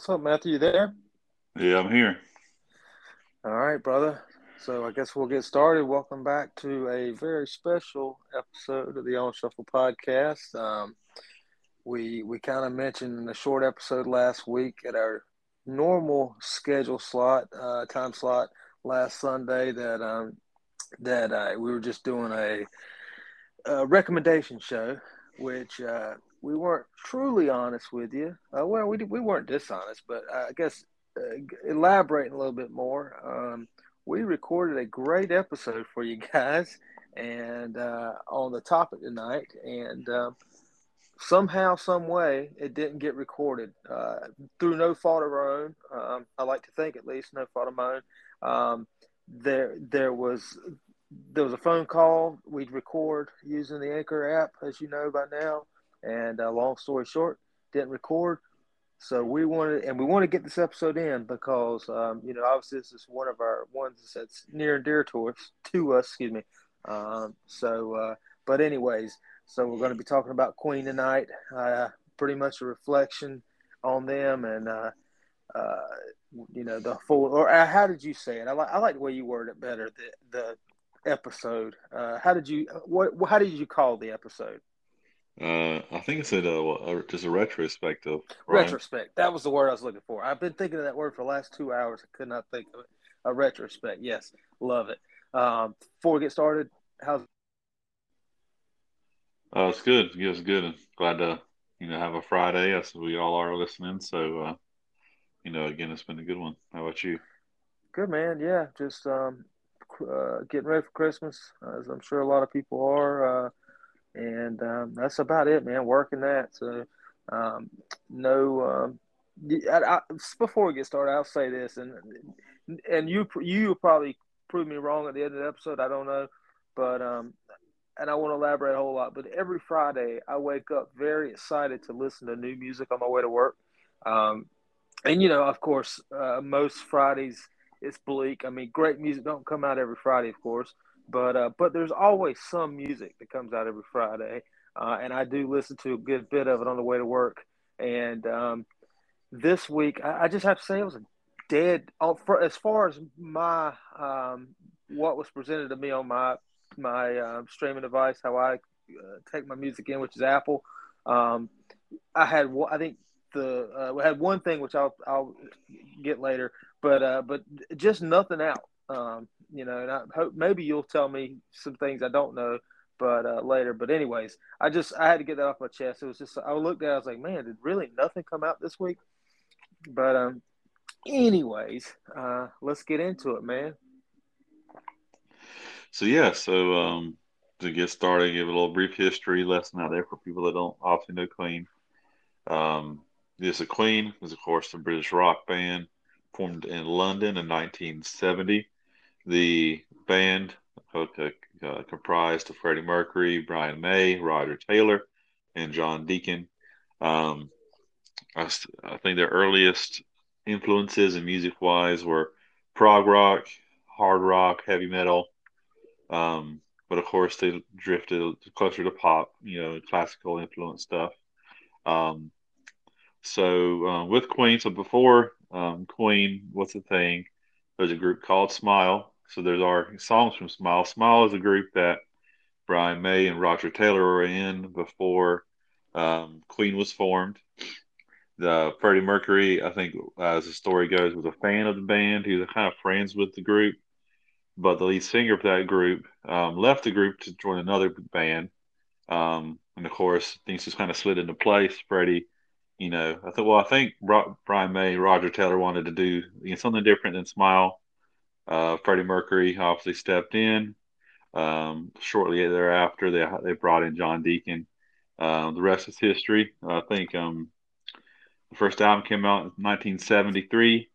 What's up, Matthew? You there? Yeah, I'm here. All right, brother. So I guess we'll get started. Welcome back to a very special episode of the On Shuffle podcast. Um, we we kind of mentioned in a short episode last week at our normal schedule slot, uh, time slot last Sunday that um, that uh, we were just doing a, a recommendation show, which uh, we weren't truly honest with you. Uh, well, we we weren't dishonest, but I guess uh, elaborating a little bit more. Um, we recorded a great episode for you guys, and uh, on the topic tonight, and um, somehow, some way, it didn't get recorded uh, through no fault of our own. Um, I like to think, at least, no fault of my own. Um, there, there was there was a phone call we'd record using the Anchor app, as you know by now. And uh, long story short, didn't record. So we wanted, and we want to get this episode in because, um, you know, obviously this is one of our ones that's near and dear to us, to us, excuse me. Um, so, uh, but anyways, so we're going to be talking about Queen tonight. Uh, pretty much a reflection on them and, uh, uh, you know, the full, or uh, how did you say it? I like, I like the way you word it better. The, the episode. Uh, how did you, what, how did you call the episode? Uh, I think it's a, a, just a retrospective. Right? Retrospect. That was the word I was looking for. I've been thinking of that word for the last two hours. I could not think of it. A retrospect. Yes, love it. Um, before we get started, how's? Uh, it's good. It's good. Glad to you know have a Friday as we all are listening. So, uh, you know, again, it's been a good one. How about you? Good man. Yeah, just um, uh, getting ready for Christmas, as I'm sure a lot of people are. Uh, and um, that's about it, man. Working that. So um, no. Um, I, I, before we get started, I'll say this, and and you you probably prove me wrong at the end of the episode. I don't know, but um, and I want to elaborate a whole lot. But every Friday, I wake up very excited to listen to new music on my way to work. Um, and you know, of course, uh, most Fridays it's bleak. I mean, great music don't come out every Friday, of course. But uh, but there's always some music that comes out every Friday, uh, and I do listen to a good bit of it on the way to work. And um, this week, I, I, just have to say it was a dead. For, as far as my um, what was presented to me on my my uh, streaming device, how I uh, take my music in, which is Apple. Um, I had I think the uh, we had one thing which I'll I'll get later, but uh, but just nothing out. Um, you know, and I hope maybe you'll tell me some things I don't know, but uh, later. But anyways, I just I had to get that off my chest. It was just I looked at it, I was like, man, did really nothing come out this week? But um, anyways, uh, let's get into it, man. So yeah, so um, to get started, give a little brief history lesson out there for people that don't often know Queen. Um, this a Queen is of course the British rock band formed in London in 1970. The band uh, comprised of Freddie Mercury, Brian May, Roger Taylor, and John Deacon. Um, I, I, think their earliest influences and music wise were prog rock, hard rock, heavy metal. Um, but of course, they drifted closer to pop, you know, classical influence stuff. Um, so uh, with Queen, so before um, Queen, what's the thing? There's a group called Smile. So there's our songs from Smile. Smile is a group that Brian May and Roger Taylor were in before um, Queen was formed. The Freddie Mercury, I think, as the story goes, was a fan of the band. He was kind of friends with the group, but the lead singer of that group um, left the group to join another band. Um, and of course, things just kind of slid into place. Freddie you know, I thought, well, I think Brian May, Roger Taylor wanted to do you know, something different than Smile. Uh, Freddie Mercury obviously stepped in. Um, shortly thereafter, they they brought in John Deacon. Uh, the rest is history. I think um, the first album came out in 1973,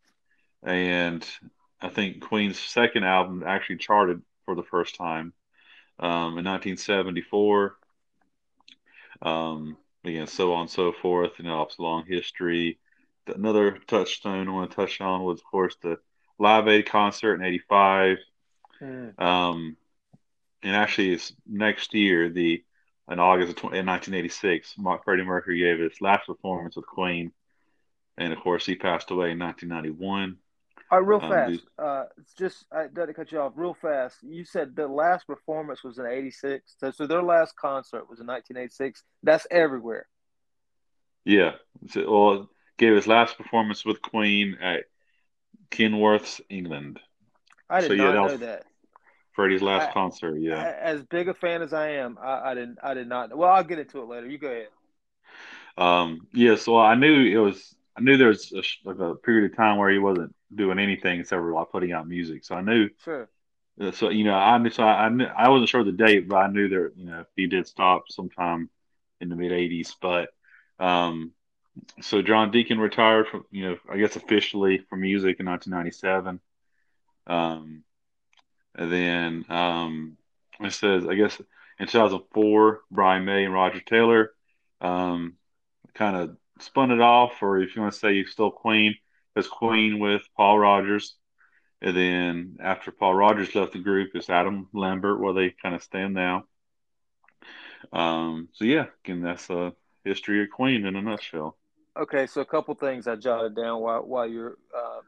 and I think Queen's second album actually charted for the first time um, in 1974. Um, again, so on and so forth. You know, it's a long history. Another touchstone I want to touch on was, of course, the Live Aid concert in '85. Mm. Um, and actually, it's next year, the in August of 20, in 1986, Freddie Mercury gave his last performance with Queen and of course he passed away in 1991. All right, real um, fast. Uh, just I got to cut you off real fast. You said the last performance was in '86, so, so their last concert was in 1986. That's everywhere. Yeah, so, well, gave his last performance with Queen at Knebworths, England. I did so, not yeah, that know that. Freddie's last I, concert. Yeah. As big a fan as I am, I, I, didn't. I did not. Well, I'll get into it later. You go ahead. Um. Yeah. So I knew it was. I knew there was a, like a period of time where he wasn't doing anything except for like putting out music. So I knew. Sure. Uh, so you know, I knew. So I, I knew. I wasn't sure the date, but I knew there. You know, he did stop sometime in the mid '80s. But um, so John Deacon retired from. You know, I guess officially from music in 1997. Um, and then um, it says, I guess in 2004, Brian May and Roger Taylor um, kind of spun it off, or if you want to say you still Queen, as Queen with Paul Rodgers. And then after Paul Rodgers left the group, it's Adam Lambert, where they kind of stand now. Um, so yeah, again, that's a history of Queen in a nutshell. Okay, so a couple things I jotted down while while you're uh,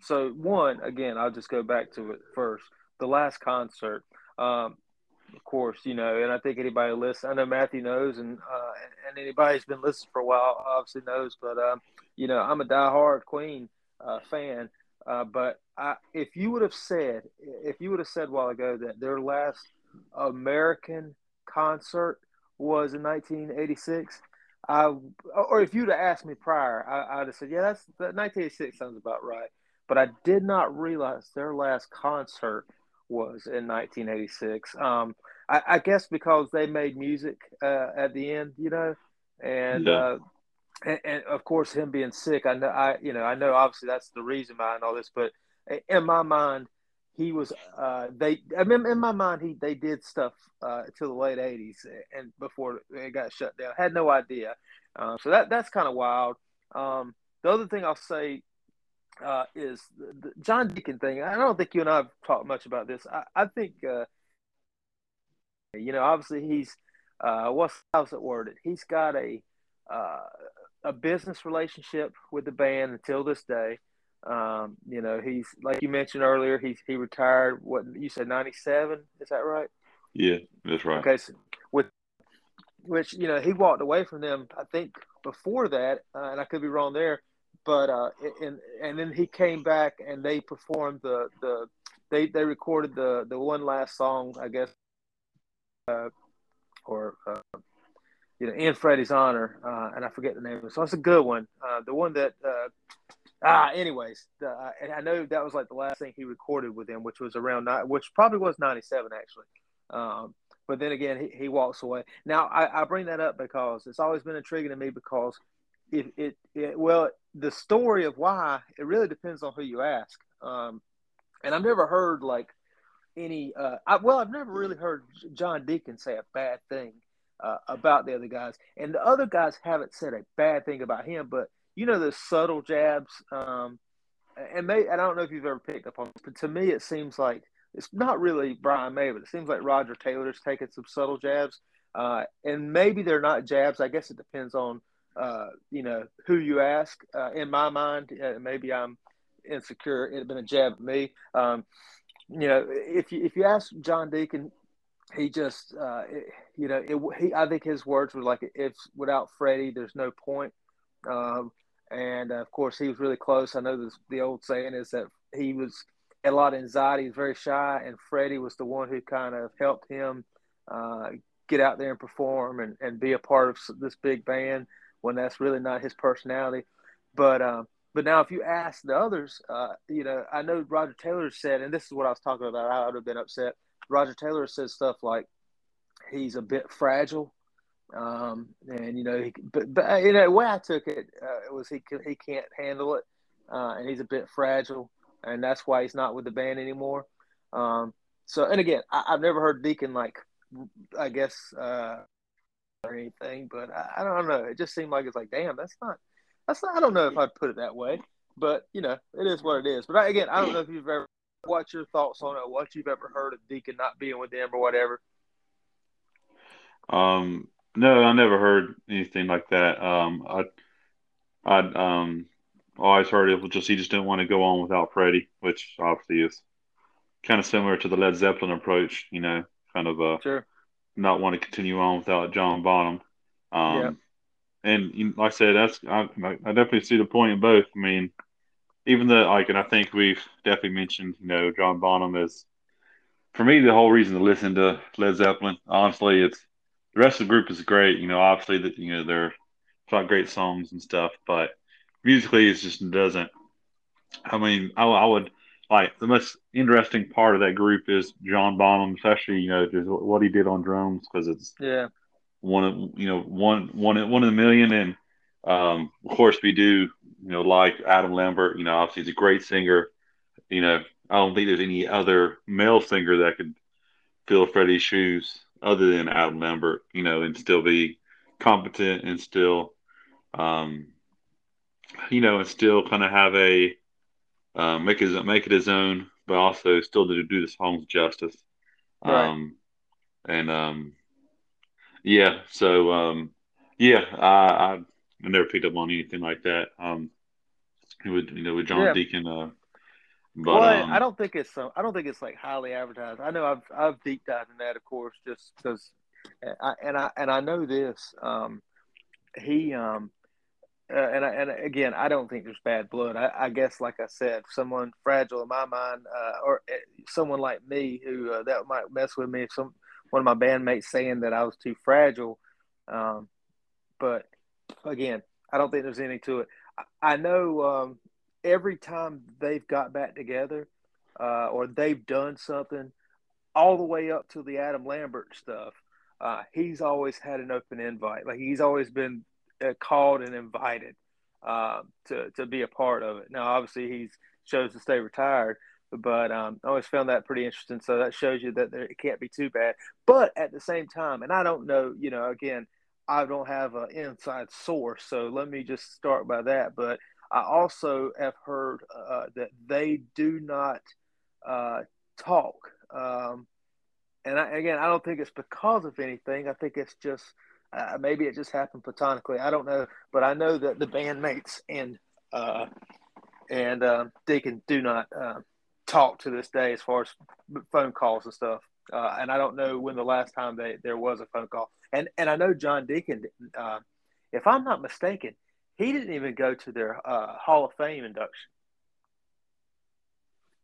so one again, I'll just go back to it first. The last concert, um, of course, you know, and I think anybody listen, I know Matthew knows, and uh, and anybody who's been listening for a while obviously knows. But um, you know, I'm a diehard Queen uh, fan. Uh, but I, if you would have said, if you would have said a while ago that their last American concert was in 1986, I, or if you'd have asked me prior, I, would have said, yeah, that's that 1986 sounds about right but I did not realize their last concert was in 1986. Um, I, I, guess because they made music uh, at the end, you know, and, yeah. uh, and, and of course him being sick. I know, I you know, I know obviously that's the reason behind all this, but in my mind, he was. Uh, they, I mean, in my mind, he they did stuff uh, the late 80s and before it got shut down. Had no idea. Uh, so that that's kind of wild. Um, the other thing I'll say uh, is the, John Deacon thing. I don't think you and I have talked much about this. I, I think, uh, you know, obviously he's uh, what's how's it worded? He's got a uh, a business relationship with the band until this day. Um, you know, he's like you mentioned earlier. He's he retired. What you said, ninety seven? Is that right? Yeah, that's right. Okay, so with which you know he walked away from them. I think before that, uh, and I could be wrong there but uh, and and then he came back and they performed the the they they recorded the the one last song I guess uh, or uh, you know in Freddie's honor uh, and I forget the name of it so it's a good one uh, the one that uh, ah anyways the, and I know that was like the last thing he recorded with him, which was around which probably was ninety seven actually. Um, but then again, he, he walks away. Now, I, I bring that up because it's always been intriguing to me because it, it, it, well the story of why it really depends on who you ask um, and i've never heard like any uh, I, well i've never really heard john deacon say a bad thing uh, about the other guys and the other guys haven't said a bad thing about him but you know the subtle jabs um, and may, i don't know if you've ever picked up on this but to me it seems like it's not really brian may but it seems like roger taylor's taking some subtle jabs uh, and maybe they're not jabs i guess it depends on uh, you know, who you ask. Uh, in my mind, uh, maybe I'm insecure. It had been a jab at me. Um, you know, if you if you ask John Deacon, he just, uh, it, you know, it, he I think his words were like, "If without Freddie, there's no point." Um, and of course, he was really close. I know this, the old saying is that he was had a lot of anxiety, he was very shy, and Freddie was the one who kind of helped him uh, get out there and perform and, and be a part of this big band when that's really not his personality. But um, but now if you ask the others, uh, you know, I know Roger Taylor said, and this is what I was talking about. I would have been upset. Roger Taylor said stuff like he's a bit fragile, um, and you know, he, but, but you know, the way I took it uh, was he he can't handle it, uh, and he's a bit fragile, and that's why he's not with the band anymore. Um, so, and again, I, have never heard Deacon like, I guess, uh, or anything, but I, I, don't know. It just seemed like it's like, damn, that's not, that's not. I don't know if I'd put it that way, but you know, it is what it is. But I, again, I don't know if you've ever, what's your thoughts on it? What you've ever heard of Deacon not being with them or whatever? Um, no, I never heard anything like that. Um, I, I um always heard it was just he just didn't want to go on without Freddie, which obviously is kind of similar to the Led Zeppelin approach. You know, kind of uh, sure. not want to continue on without John Bonham. Um, yeah. And like I said, that's I, I definitely see the point in both. I mean, even the like, and I think we've definitely mentioned, you know, John Bonham is for me the whole reason to listen to Led Zeppelin. Honestly, it's the rest of the group is great. You know, obviously that you know they're got great songs and stuff, but musically it just doesn't. I mean, I, I would like the most interesting part of that group is John Bonham, especially you know just what he did on drums because it's yeah one of you know one one one in a million, and um, of course we do you know like Adam Lambert. You know, obviously he's a great singer. You know, I don't think there's any other male singer that could fill Freddie's shoes other than Adam Lambert. You know, and still be competent and still um, you know, and still kind of have a uh, make it make it his own, but also still to do the songs justice. Right. Um, and um, yeah, so um, yeah, I, I never picked up on anything like that. Um, with you know with John yeah. Deacon. Uh, but well, um, I don't think it's so. I don't think it's like highly advertised. I know I've I've deep dived in that, of course, just because. I, and I and I know this. Um, he um, uh, and I, and again, I don't think there's bad blood. I, I, guess, like I said, someone fragile in my mind, uh, or uh, someone like me who uh, that might mess with me. If some one of my bandmates saying that I was too fragile, um, but again, I don't think there's any to it. I, I know um, every time they've got back together, uh, or they've done something, all the way up to the Adam Lambert stuff. Uh, he's always had an open invite. Like he's always been uh, called and invited uh, to to be a part of it. Now, obviously, he's chose to stay retired, but um, I always found that pretty interesting. So that shows you that there, it can't be too bad. But at the same time, and I don't know, you know, again, I don't have an inside source, so let me just start by that. But I also have heard uh, that they do not uh, talk. Um, and I, again, I don't think it's because of anything. I think it's just uh, maybe it just happened platonically. I don't know, but I know that the bandmates and uh, and uh, Deacon do not uh, talk to this day as far as phone calls and stuff. And I don't know when the last time they there was a phone call. And and I know John Deacon, if I'm not mistaken, he didn't even go to their Hall of Fame induction.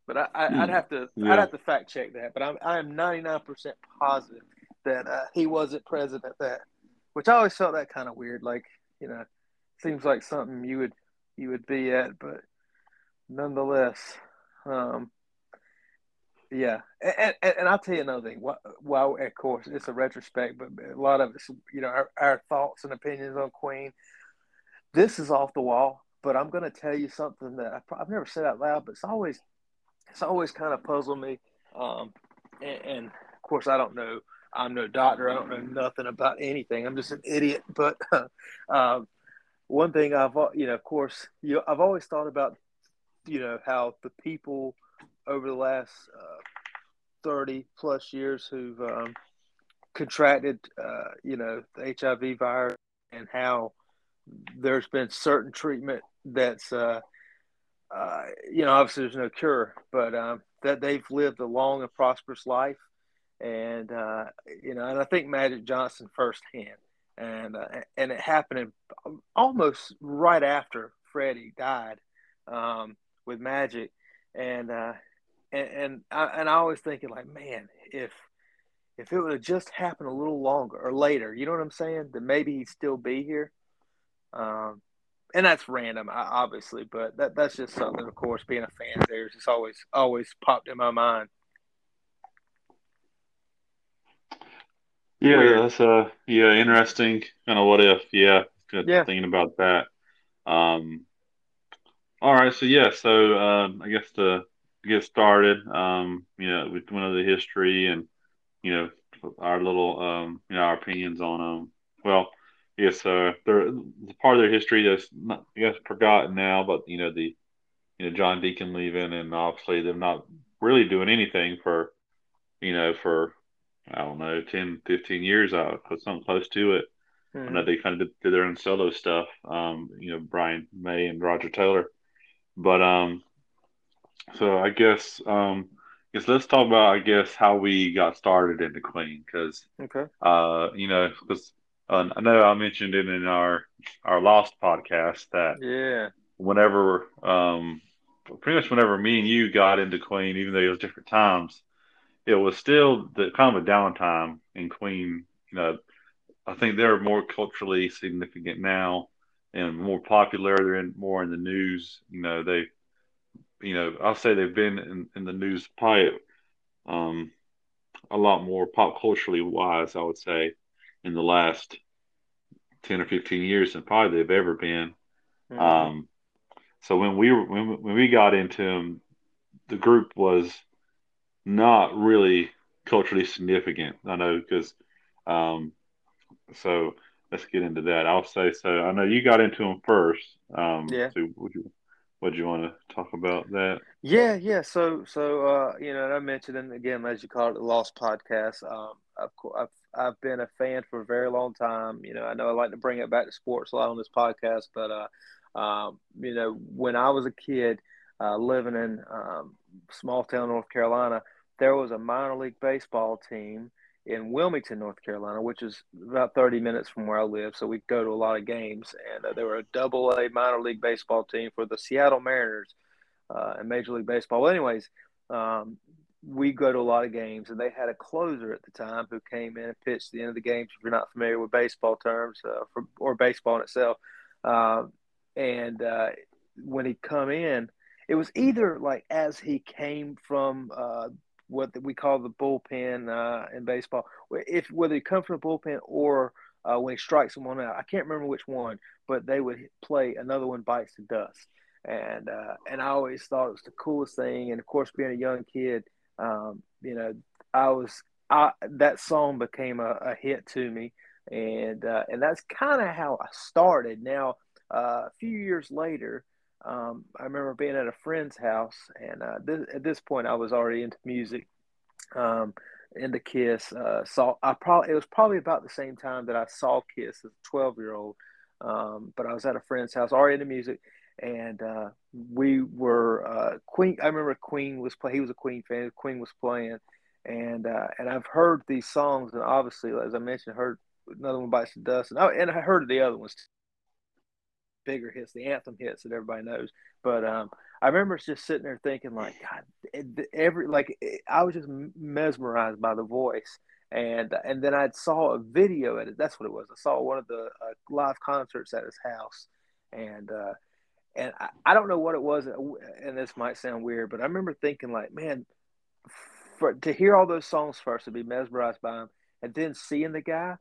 But I, would hmm. have to yeah. I'd have to fact check that. But I'm I am 99 percent positive that he wasn't present at that which I always felt that kind of weird. Like, you know, seems like something you would you would be at, but nonetheless, um, yeah. And, and, and I'll tell you another thing. While of course it's a retrospect, but a lot of it's you know our, our thoughts and opinions on Queen. This is off the wall, but I'm going to tell you something that I, have never said out loud, but it's always it's always kind of puzzled me. Um, and, and of course, I don't know I'm no doctor. I don't know nothing about anything. I'm just an idiot. But uh, one thing I've, you know, of course, you I've always thought about, you know, how the people over the last uh, 30 plus years who've um, contracted, uh, you know, the HIV virus and how there's been certain treatment that's, uh, uh, you know, obviously there's no cure, but um, that they've lived a long and prosperous life and uh, you know, and I think Magic Johnson firsthand, and uh, and it happened almost right after Freddie died um, with Magic, and uh, and and I, and I was thinking like, man, if if it would have just happened a little longer or later, you know what I'm saying? Then maybe he'd still be here. Um, and that's random, obviously, but that that's just something. Of course, being a fan there, it's always always popped in my mind. Yeah, Weird. that's a yeah interesting kind of what if. Yeah, good yeah. thinking about that. Um, all right, so yeah, so um, I guess to get started, um, you know, we went over the history and you know our little um, you know our opinions on them. Well, yes, uh, they're part of their history that's not, I guess forgotten now, but you know the you know John Deacon leaving and obviously them not really doing anything for you know for I don't know, 10, 15 years, I put something close to it. Mm-hmm. I know they kind of did, did, their own solo stuff. Um, you know, Brian May and Roger Taylor. But um, so I guess um, I guess let's talk about I guess how we got started into Queen because okay, uh, you know, because uh, I know I mentioned it in our our Lost podcast that yeah, whenever um, pretty much whenever me and you got into Queen, even though it was different times, it was still the kind of a downtime in Queen. You know, I think they're more culturally significant now and more popular. They're in, more in the news. You know, they, you know, I'll say they've been in, in the news probably um, a lot more pop culturally wise. I would say in the last ten or fifteen years than probably they've ever been. Mm-hmm. Um, so when we were when, when we got into them, the group was not really culturally significant. I know because um, so let's get into that. I'll say so. I know you got into them first. Um, yeah. So would you would you want to talk about that? Yeah, yeah. So so uh, you know, I mentioned and again as you call it, the Lost Podcast. Um, I've, I've I've been a fan for a very long time. You know, I know I like to bring it back to sports a lot on this podcast, but uh, um, you know, when I was a kid uh, living in um, small town North Carolina, there was a minor league baseball team in Wilmington, North Carolina, which is about 30 minutes from where I live. So we go to a lot of games. And uh, they were a double A minor league baseball team for the Seattle Mariners uh, in Major League Baseball. Well, anyways, um, we go to a lot of games, and they had a closer at the time who came in and pitched the end of the games. If you're not familiar with baseball terms uh, for, or baseball in itself, uh, and uh, when he come in, it was either like as he came from uh, what we call the bullpen uh, in baseball. If whether he come from the bullpen or uh, when he strikes someone out, I can't remember which one, but they would play another one bites the dust, and and I always thought it was the coolest thing. And of course, being a young kid, um, you know, I was I, that song became a, a hit to me, and uh, and that's kind of how I started. Now, uh, a few years later um, I remember being at a friend's house, and uh, at this point, I was already into music, um, into Kiss. Uh, saw I probably it was probably about the same time that I saw Kiss as a twelve year old. Um, but I was at a friend's house, already into music, and uh, we were uh, Queen. I remember Queen was playing. He was a Queen fan. Queen was playing, and uh, and I've heard these songs, and obviously, as I mentioned, heard another one bites the dust, and I, and I heard the other ones. Bigger hits, the anthem hits that everybody knows. But um, I remember just sitting there thinking, like, God, every like I was just mesmerized by the voice, and and then I saw a video at it. That's what it was. I saw one of the uh, live concerts at his house, and uh, and I, I don't know what it was, and this might sound weird, but I remember thinking, like, man, for to hear all those songs first, to be mesmerized by them, and then seeing the guy,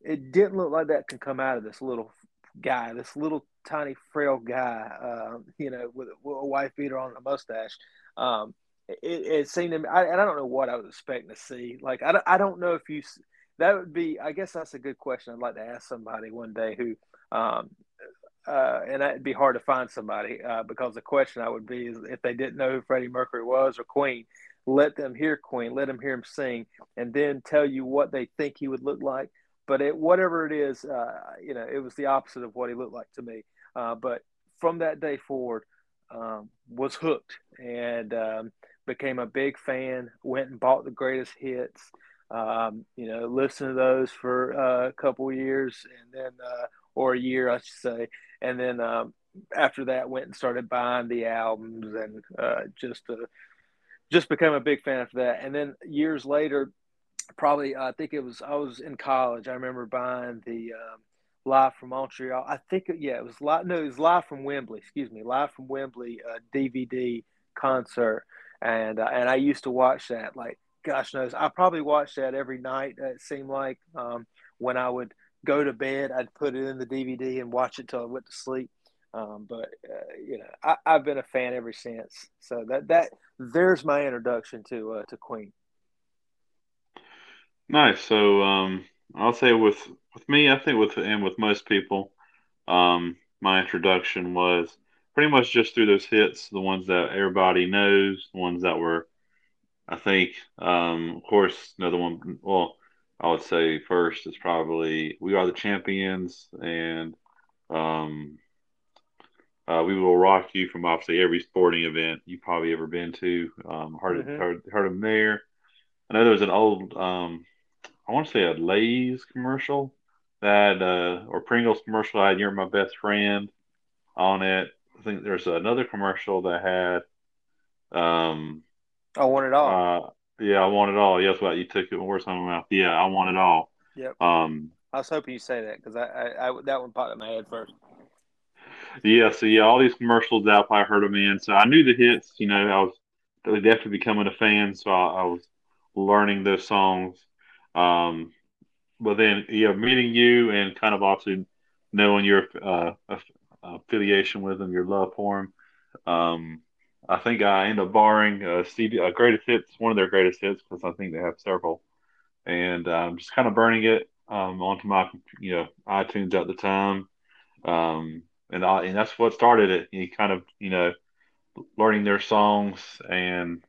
it didn't look like that can come out of this little guy, this little tiny frail guy, uh, you know, with, with, a wife beater on a mustache. Um, it, it, seemed to me, I, and I don't know what I was expecting to see. Like, I, I don't know if you, that would be, I guess that's a good question. I'd like to ask somebody one day who, um, uh, and it'd be hard to find somebody uh, because the question I would be is if they didn't know who Freddie Mercury was or Queen, let them hear Queen, let them hear him sing, and then tell you what they think he would look like but it, whatever it is, uh, you know, it was the opposite of what he looked like to me. Uh, but from that day forward, um, was hooked and um, became a big fan. Went and bought the greatest hits. Um, you know, listened to those for uh, a couple years, and then uh, or a year, I should say, and then um, after that, went and started buying the albums and uh, just just became a big fan of that. And then years later, probably I think it was I was in college. I remember buying the um, live from Montreal. I think yeah, it was live. No, it was live from Wembley. Excuse me, live from Wembley uh, DVD concert, and uh, and I used to watch that. Like gosh knows, I probably watched that every night. It seemed like um, when I would go to bed, I'd put it in the DVD and watch it till I went to sleep. Um, but uh, you know, I, have been a fan ever since. So that that there's my introduction to uh, to Queen. Nice. So um, I'll say with with me, I think with and with most people, um, my introduction was pretty much just through those hits, the ones that everybody knows, the ones that were, I think, um, of course, another one. Well, I would say first is probably "We Are the Champions" and um, uh, "We Will Rock You" from obviously every sporting event you've probably ever been to. Um, heard mm-hmm. heard heard them there. I know there was an old, um, I want to say a Lay's commercial that uh, or Pringles commercial. I had "You're My Best Friend" on it. I think there's another commercial that had. Um, I want it all. Uh, yeah, I want it all. Yes, what you took it words on my mouth. Yeah, I want it all. Yep. Um, I was hoping you say that because I, I, I, that one popped in my head first. Yeah, so yeah, all these commercials out, I heard them in. So I knew the hits. You know, I was definitely becoming a fan. So I, I was learning those songs. Um, but then, yeah, meeting you and kind of obviously knowing your uh, affiliation with them, your love for them. Um, I think I end up borrowing CD, a greatest hits, one of their greatest hits, because I think they have several, and I'm um, just kind of burning it um, onto my you know iTunes at the time, um, and I, and that's what started it. You kind of you know learning their songs, and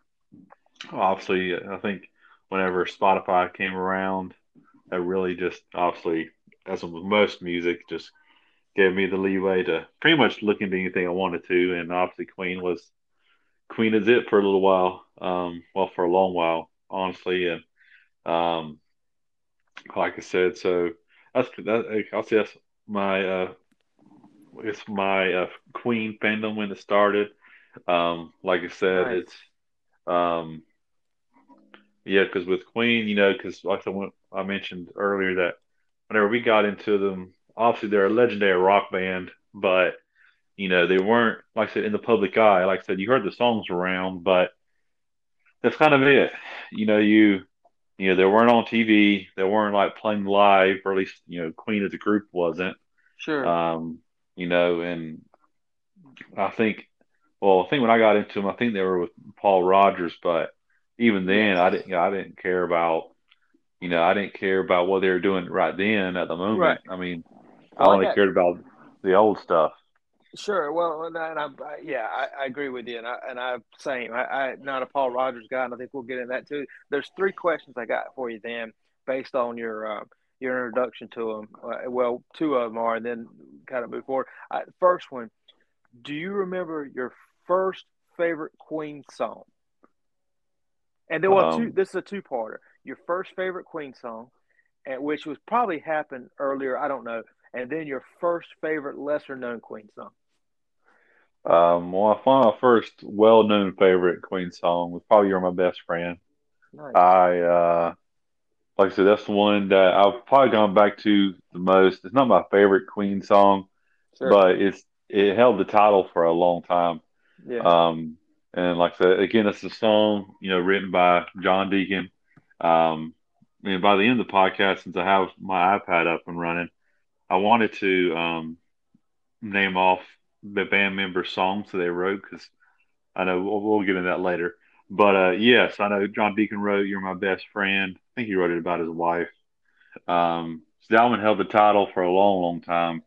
obviously I think whenever Spotify came around, that really just obviously as with most music just gave me the leeway to pretty much look into anything I wanted to, and obviously Queen was Queen is it for a little while. Um, well, for a long while, honestly, and um, like I said, so that's that. I'll say that's my uh, it's my uh, Queen fandom when it started. Um, like I said, nice. it's um, yeah, because with Queen, you know, because like I, I mentioned earlier that whenever we got into them, obviously they're a legendary rock band, but you know, they weren't like I said in the public eye. Like I said, you heard the songs around, but that's kind of it. You know, you you know, they weren't on TV. They weren't like playing live, or at least you know, Queen as a group wasn't. Sure. Um, you know, and I think, well, I think when I got into them, I think they were with Paul Rodgers, but even then, I didn't, I didn't care about, you know, I didn't care about what they were doing right then at the moment. Right. I mean, I only cared about the old stuff. Sure. Well, and I, I yeah, I, I, agree with you, and I and I same. I, I not a Paul Rodgers guy, and I think we'll get into that too. There's three questions I got for you, then, based on your uh, your introduction to them. Uh, well, two of them are, and then kind of move forward. Uh, first one, do you remember your first favorite Queen song? And then, well, um, two, this is a two-parter. Your first favorite Queen song, and which was probably happened earlier. I don't know. And then your first favorite lesser-known Queen song. Um, well, I find my first well-known favorite Queen song was probably "You're My Best Friend." Nice. I uh, like I said, that's the one that I've probably gone back to the most. It's not my favorite Queen song, sure. but it's it held the title for a long time. Yeah. Um, and like I said, again, it's a song you know written by John Deacon. Um, and by the end of the podcast, since I have my iPad up and running, I wanted to um, name off the band member songs that they wrote because I know we'll, we'll, get into that later. But uh, yes, I know John Deacon wrote "You're My Best Friend." I think he wrote it about his wife. Um, so that one held the title for a long, long time.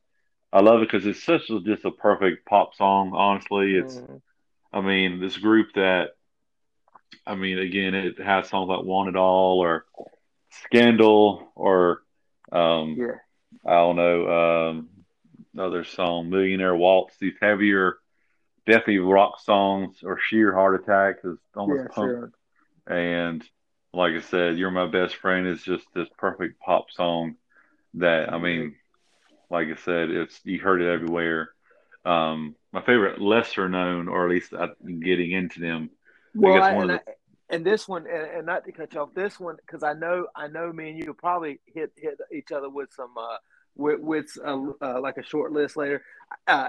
I love it because it's such a, just a perfect pop song. Honestly, it's mm. I mean this group that I mean again it has songs like "Want It All" or "Scandal" or um, yeah. I don't know um, another song, Millionaire Waltz, these heavier, definitely rock songs or Sheer Heart Attack is almost yeah, punk. Sure. And like I said, You're My Best Friend is just this perfect pop song that, I mean, like I said, it's you heard it everywhere. Um, my favorite lesser known, or at least getting into them. Well, I, and, the, I, and, this one, and, and, not to cut you off, this one because I know, I know, me and you probably hit hit each other with some uh, with, with uh, uh, like a short list later. Uh,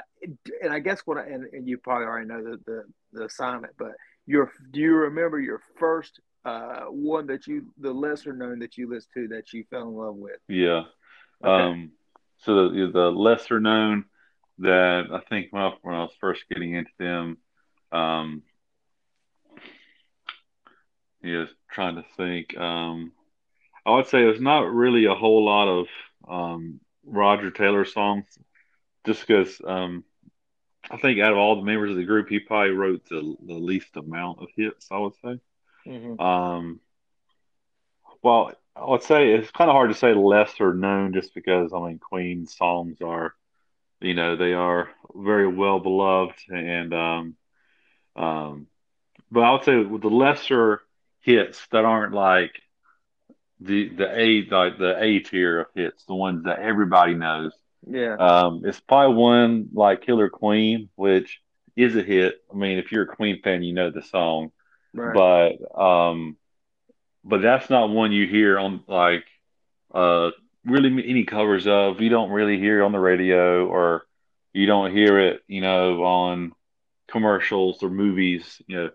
and I guess what I, and, and you probably already know the, the, the assignment, but your do you remember your first uh, one that you the lesser known that you listened to that you fell in love with? Yeah. Okay. Um, so the, the lesser known that I think when I, when I was first getting into them, um, yeah, trying to think. Um, I would say there's not really a whole lot of um, Roger Taylor songs, just because um, I think out of all the members of the group, he probably wrote the, the least amount of hits. I would say. Mm-hmm. Um, well, I would say it's kind of hard to say lesser known just because I mean Queen's songs are, you know, they are very well beloved and um, um, but I would say with the lesser hits that aren't like the the A like the A tier of hits, the ones that everybody knows. Yeah. Um, it's probably one like Killer Queen, which is a hit. I mean, if you're a Queen fan, you know the song. Right. But um, but that's not one you hear on like uh really any covers of. You don't really hear on the radio or you don't hear it, you know, on commercials or movies, you know.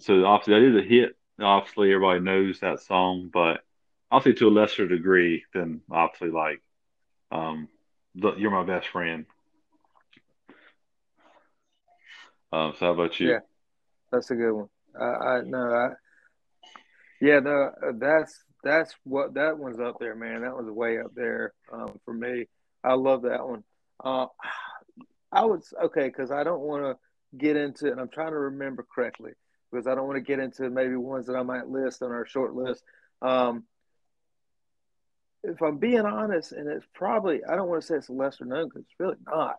So obviously that is a hit. Obviously everybody knows that song, but Say to a lesser degree than obviously like um the, you're my best friend. Um, so how about you? Yeah, that's a good one. I, I no, I yeah, no, that's that's what that one's up there, man. That one's way up there um, for me. I love that one. Uh, I would okay because I don't want to get into, and I'm trying to remember correctly because I don't want to get into maybe ones that I might list on our short list. Um, if I'm being honest, and it's probably I don't want to say it's lesser known because it's really not,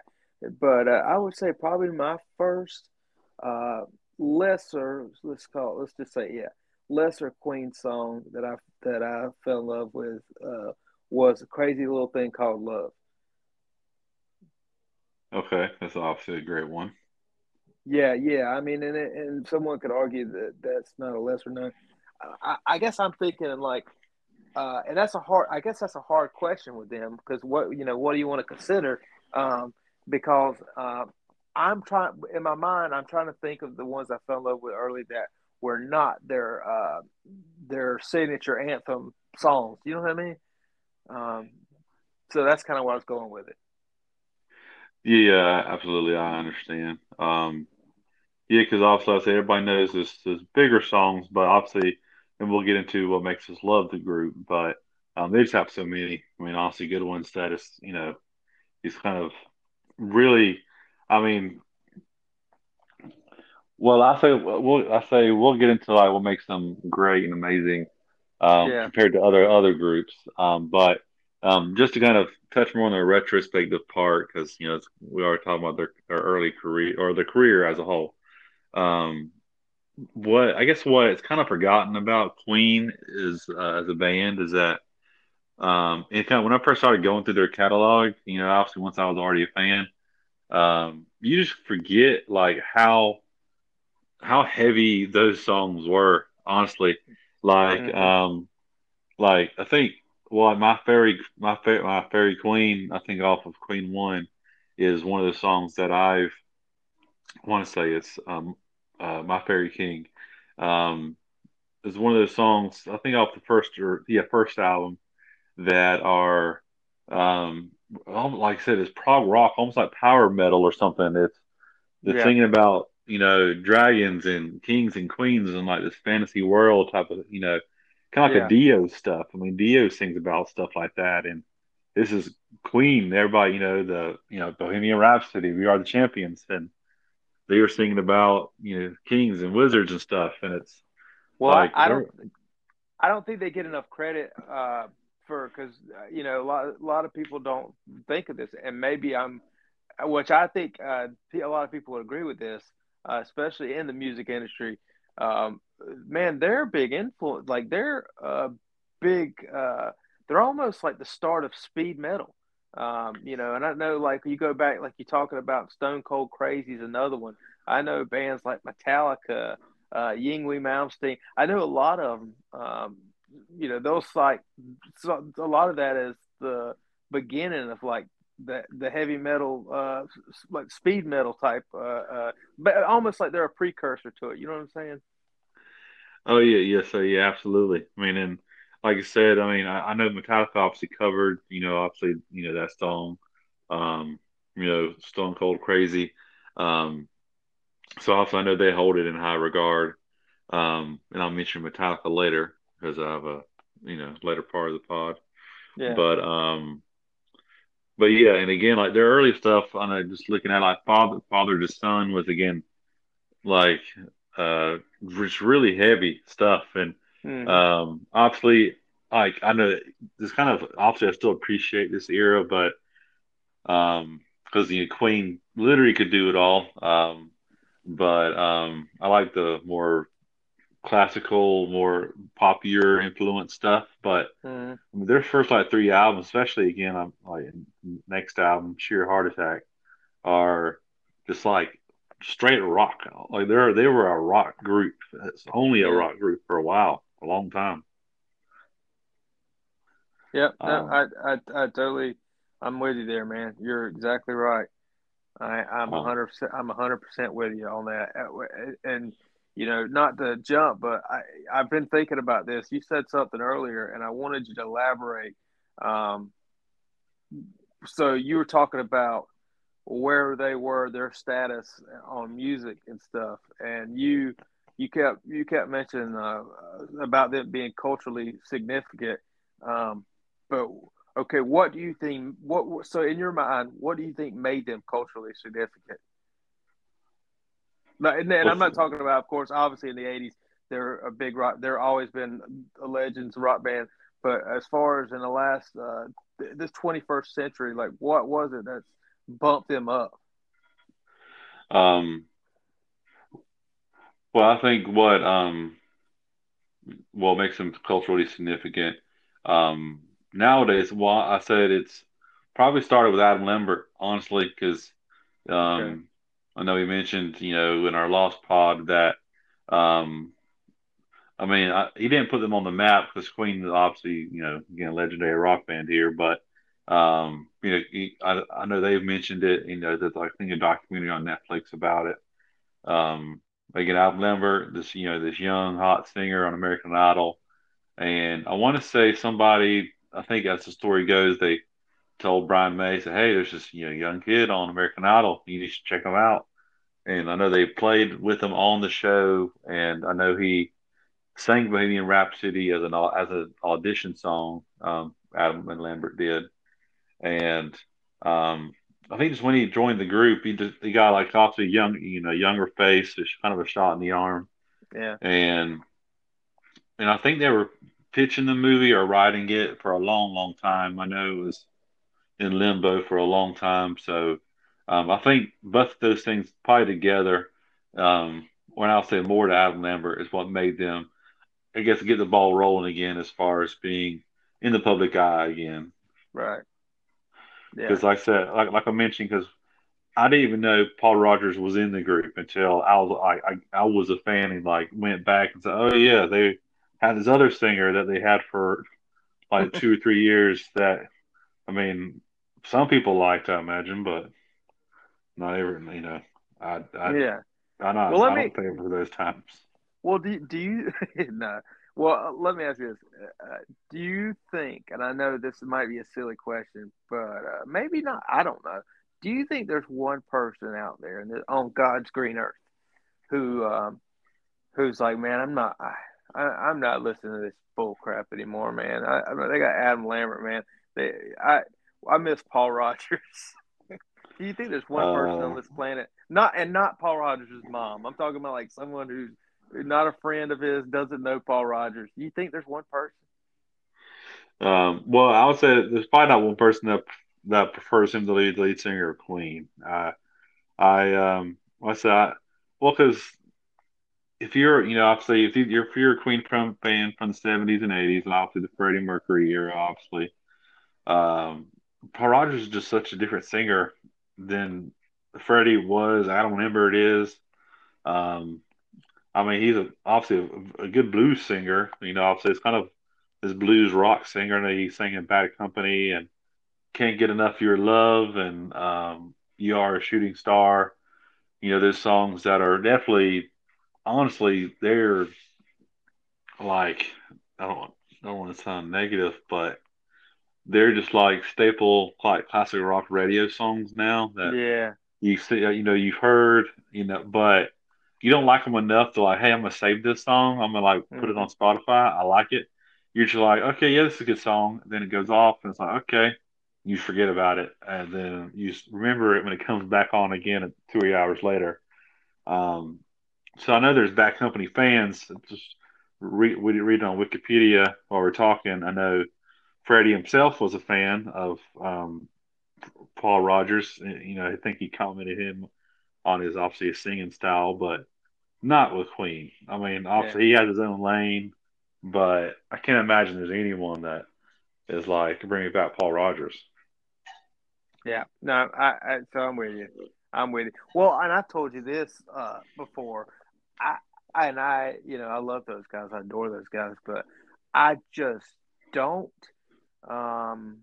but uh, I would say probably my first uh, lesser let's call it, let's just say yeah lesser Queen song that I that I fell in love with uh, was a crazy little thing called Love. Okay, that's obviously a great one. Yeah, yeah. I mean, and and someone could argue that that's not a lesser known. I, I guess I'm thinking like, uh, and that's a hard. I guess that's a hard question with them because what you know, what do you want to consider? Um, because uh, I'm trying in my mind, I'm trying to think of the ones I fell in love with early that were not their uh, their signature anthem songs. You know what I mean? Um, so that's kind of where I was going with it. Yeah, absolutely. I understand. Um, yeah, because obviously, I say everybody knows this this bigger songs, but obviously, and we'll get into what makes us love the group. But um, they just have so many. I mean, honestly, good ones that is, you know, he's kind of really. I mean, well, I say we'll I say we'll get into like what makes them great and amazing um, yeah. compared to other other groups. Um, but um, just to kind of touch more on the retrospective part, because you know we are talking about their, their, early career or their career as a whole. Um, what I guess what it's kind of forgotten about Queen is uh, as a band is that um, kind of when I first started going through their catalog, you know, obviously once I was already a fan, um, you just forget like how how heavy those songs were, honestly. Like, mm-hmm. um, like I think, well, my fairy, my my fairy queen, I think off of Queen One, is one of the songs that I've I want to say it's um, uh, my fairy king. Um, is one of those songs I think off the first or yeah first album that are um like I said it's prog rock almost like power metal or something. It's the yeah. singing about you know, dragons and kings and queens and like this fantasy world type of, you know, kind of like yeah. a Dio stuff. I mean, Dio sings about stuff like that. And this is Queen. Everybody, you know, the, you know, Bohemian Rhapsody, We Are the Champions. And they were singing about, you know, kings and wizards and stuff. And it's, well, like, I, I don't, I don't think they get enough credit, uh, for, cause, uh, you know, a lot, a lot of people don't think of this. And maybe I'm, which I think, uh, a lot of people would agree with this uh, especially in the music industry. Um, man, they're big influence. Like they're uh, big. Uh, they're almost like the start of speed metal. Um, you know, and I know like you go back, like you're talking about Stone Cold Crazy is another one. I know bands like Metallica, uh, Yngwie Malmsteen. I know a lot of them. Um, you know, those like so, a lot of that is the beginning of like the the heavy metal uh like speed metal type uh uh but almost like they're a precursor to it you know what i'm saying oh yeah yes so yeah absolutely i mean and like i said i mean i, I know metallica obviously covered you know obviously you know that song um you know stone cold crazy. Um so also i know they hold it in high regard. Um and i'll mention metallica later because i have a you know later part of the pod. Yeah. but um but yeah, and again, like their early stuff, I know just looking at like father father to son was again like uh just really heavy stuff, and mm. um obviously like I know this kind of obviously I still appreciate this era, but um, because the Queen literally could do it all. Um, but um, I like the more classical, more popular influence stuff. But mm. I mean, their first like three albums, especially again, I'm like next album, Sheer Heart Attack, are just like straight rock. Like they're they were a rock group. It's only a rock group for a while, a long time. Yep, no, um, I, I I totally I'm with you there, man. You're exactly right. I, I'm a hundred percent. I'm a hundred percent with you on that. And you know, not to jump, but I I've been thinking about this. You said something earlier, and I wanted you to elaborate. Um, so you were talking about where they were, their status on music and stuff, and you you kept you kept mentioning uh, about them being culturally significant. Um, but okay, what do you think? What so in your mind, what do you think made them culturally significant? and, and I'm not talking about, of course, obviously in the '80s, they're a big rock. They're always been a legends rock band. But as far as in the last uh, this 21st century, like what was it that's bumped them up? Um. Well, I think what um, what makes them culturally significant um, nowadays, well, I said it's probably started with Adam Lambert, honestly, because um, okay. I know he mentioned, you know, in our Lost Pod that, um, I mean, I, he didn't put them on the map because Queen is obviously, you know, again, legendary rock band here, but, um, you know, he, I, I know they've mentioned it, you know, that I think a documentary on Netflix about it. Um, again, Adam Lambert, this, you know, this young, hot singer on American Idol. And I want to say somebody I think as the story goes, they told Brian May, said, "Hey, there's this you know young kid on American Idol. You need to check him out." And I know they played with him on the show, and I know he sang Bohemian Rhapsody as an as an audition song. Um, Adam and Lambert did, and um, I think just when he joined the group, he just he got like obviously young, you know, younger face, just kind of a shot in the arm. Yeah, and and I think they were pitching the movie or writing it for a long, long time. I know it was in limbo for a long time. So um, I think both of those things probably together, um, when I'll say more to Adam Lambert, is what made them, I guess, get the ball rolling again as far as being in the public eye again. Right. Because, yeah. like I said, like, like I mentioned, because I didn't even know Paul Rodgers was in the group until I was I, I, I was a fan and like went back and said, oh yeah, they had this other singer that they had for like two or three years that I mean some people liked I imagine, but not every you know I, I yeah I know well, I don't me, for those times. Well, do do you no? Well, let me ask you this: uh, Do you think, and I know this might be a silly question, but uh, maybe not. I don't know. Do you think there's one person out there on God's green earth who um, who's like, man, I'm not. I, I, am not listening to this bull crap anymore, man. I, I mean, they got Adam Lambert, man. They, I, I miss Paul Rodgers. Do you think there's one uh, person on this planet, not and not Paul Rodgers' mom? I'm talking about like someone who's not a friend of his, doesn't know Paul Rodgers. Do you think there's one person? Um, well, I would say there's probably not one person that that prefers him to lead lead singer of Queen. I, I, um, what's that? Well, because if you're, you know, obviously, if you're, if you're a Queen from fan from the '70s and '80s, and obviously the Freddie Mercury era, obviously, um, Paul Rodgers is just such a different singer than Freddie was. Adam Lambert is. Um, I mean, he's a, obviously a, a, good blues singer. You know, obviously it's kind of this blues rock singer. And he's singing Bad Company and Can't Get Enough of Your Love and um, You Are a Shooting Star. You know, there's songs that are definitely honestly, they're like I don't I don't want to sound negative, but they're just like staple like classic rock radio songs now that yeah you see you know you've heard you know but you don't like them enough to like hey I'm gonna save this song. I'm gonna like mm-hmm. put it on mm-hmm. Spotify. I like it. You're just like okay yeah this is a good song. Then it goes off and it's like okay. You forget about it. And then you remember it when it comes back on again two or three hours later. Um so I know there's Bad Company fans. Just re- read on Wikipedia while we're talking, I know Freddie himself was a fan of um, Paul Rodgers. You know, I think he commented him on his obviously his singing style, but not with Queen. I mean, obviously yeah. he has his own lane, but I can't imagine there's anyone that is like bringing back Paul Rodgers. Yeah, no, I, I so I'm with you. I'm with you. Well, and I told you this uh, before. I, I and I, you know, I love those guys. I adore those guys, but I just don't. Um,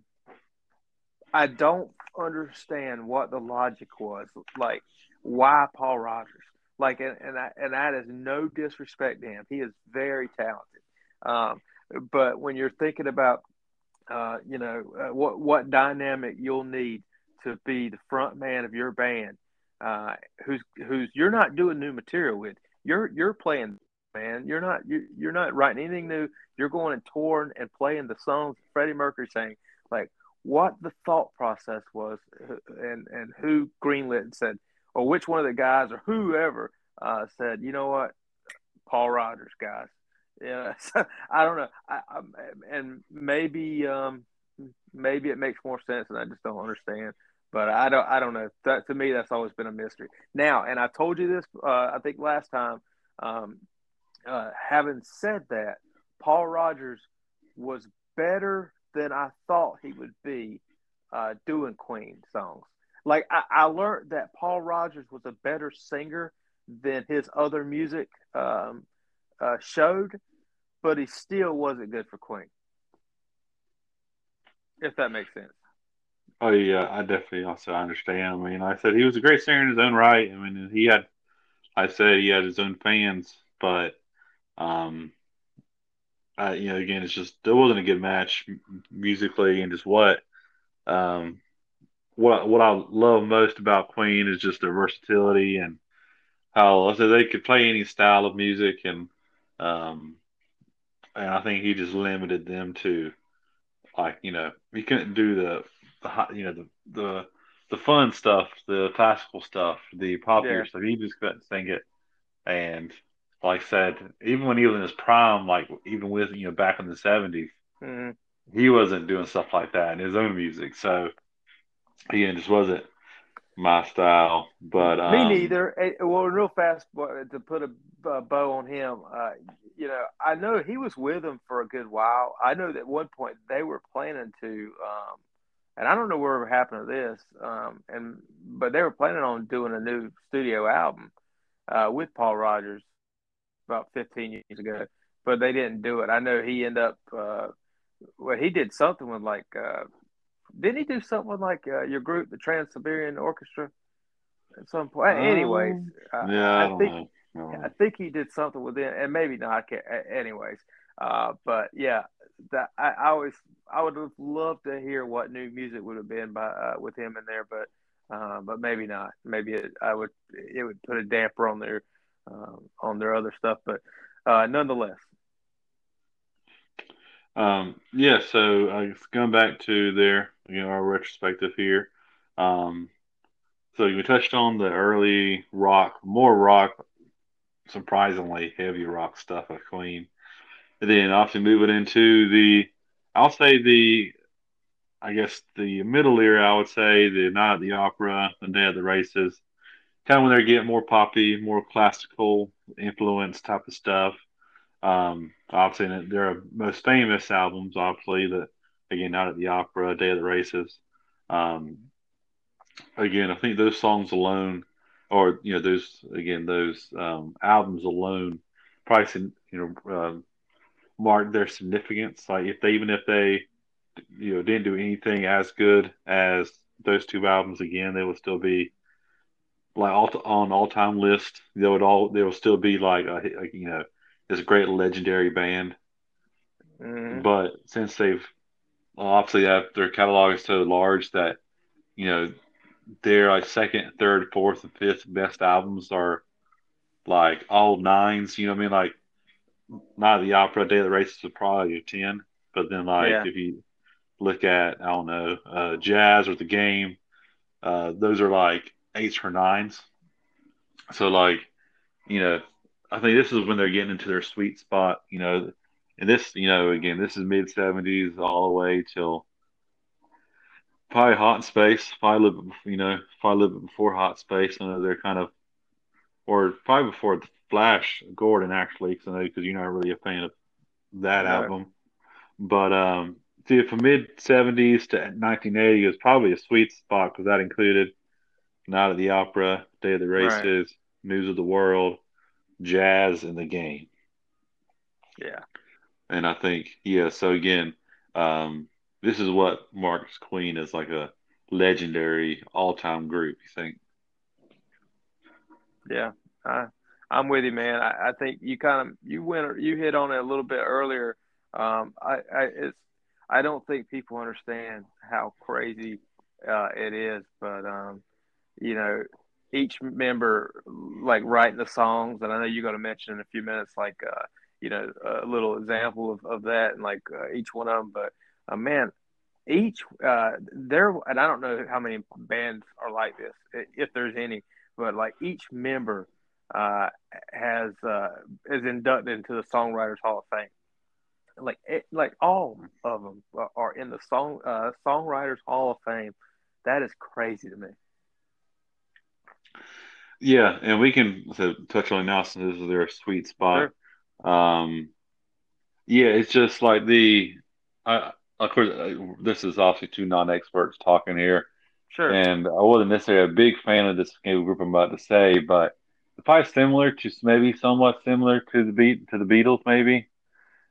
I don't understand what the logic was. Like, why Paul Rodgers? Like, and and, I, and that is no disrespect to him. He is very talented. Um, but when you're thinking about, uh, you know, uh, what what dynamic you'll need to be the front man of your band, uh, who's who's you're not doing new material with. You're you're playing, man. You're not you, you're not writing anything new. You're going and touring and playing the songs Freddie Mercury sang. Like what the thought process was, and and who greenlit and said, or which one of the guys or whoever uh, said, you know what, Paul Rodgers, guys. Yeah, I don't know. I, I, and maybe um, maybe it makes more sense, and I just don't understand. But I don't. I don't know. That to me, that's always been a mystery. Now, and I told you this. Uh, I think last time. Um, uh, having said that, Paul Rodgers was better than I thought he would be uh, doing Queen songs. Like I, I, learned that Paul Rodgers was a better singer than his other music um, uh, showed, but he still wasn't good for Queen. If that makes sense. Oh yeah, I definitely also understand. I mean, like I said he was a great singer in his own right. I mean, he had, I said he had his own fans, but, um, I, you know, again, it's just there wasn't a good match musically, and just what, um, what what I love most about Queen is just their versatility and how so they could play any style of music, and um, and I think he just limited them to like you know he couldn't do the the you know the the the fun stuff, the classical stuff, the popular yeah. stuff. He just couldn't sing it. And like I said, even when he was in his prime, like even with you know back in the 70s mm-hmm. he wasn't doing stuff like that in his own music. So again, just wasn't my style. But um, me neither. Well, real fast to put a, bow on him. Uh, you know, I know he was with them for a good while. I know that at one point they were planning to. Um, and I don't know whatever happened to this. Um, and but they were planning on doing a new studio album uh, with Paul Rodgers about 15 years ago, but they didn't do it. I know he ended up. Uh, well, he did something with like. Didn't he do something like uh, your group, the Trans Siberian Orchestra, at some point? Um, anyways, yeah, I, I, I think I think he did something with it, and maybe not. I can't, anyways, uh, but yeah, that I, I, always I would have loved to hear what new music would have been by uh, with him in there, but uh, but maybe not. Maybe it, I would it would put a damper on their uh, on their other stuff, but uh, nonetheless. Um, yeah, so I uh, going back to their you know our retrospective here. Um, so you touched on the early rock, more rock, surprisingly heavy rock stuff of Queen. And then obviously moving into the, I'll say the, I guess the middle era, I would say the Night at the Opera, the Day of the Races, kind of when they're getting more poppy, more classical influence type of stuff. Um, obviously, their most famous albums, obviously, that again, Night at the Opera, Day of the Races. Um, again, I think those songs alone, or you know, those again, those um, albums alone, probably you know, uh, mark their significance. Like if they even if they you know didn't do anything as good as those two albums again, they would still be like all on all time list. They would all they will still be like a, like you know this great legendary band. Mm. But since they've obviously have, their catalog is so large that you know their like second, third, fourth, and fifth best albums are like all nines. You know what I mean? Like not the opera day of the races is probably a 10 but then like yeah. if you look at i don't know uh, jazz or the game uh, those are like eights or nines so like you know I think this is when they're getting into their sweet spot. You know, and this, you know, again, this is mid '70s all the way till probably Hot Space. Probably a little bit, you know, probably a little bit before Hot Space. I know they're kind of, or probably before the Flash Gordon actually, because I know because you're not really a fan of that album. But um, see, from mid '70s to 1980 was probably a sweet spot because that included Night of the Opera, Day of the Races, right. News of the World, Jazz, in the Game. Yeah. And I think, yeah, so again, um, this is what marks Queen as like a legendary all time group, you think? Yeah. I I'm with you, man. I, I think you kind of you went you hit on it a little bit earlier. Um, I, I it's I don't think people understand how crazy uh, it is, but um, you know, each member like writing the songs, and I know you're going to mention in a few minutes, like uh, you know, a little example of, of that, and like uh, each one of them. But uh, man, each uh, there, and I don't know how many bands are like this, if there's any, but like each member uh, has uh, is inducted into the Songwriters Hall of Fame. Like it, like all of them are in the song uh, Songwriters Hall of Fame. That is crazy to me. Yeah, and we can so, touch on now since this is their sweet spot. Sure. Um, yeah, it's just like the, I, of course, uh, this is obviously two non-experts talking here. Sure. And I wasn't necessarily a big fan of this group I'm about to say, but it's probably similar to maybe somewhat similar to the beat to the Beatles, maybe.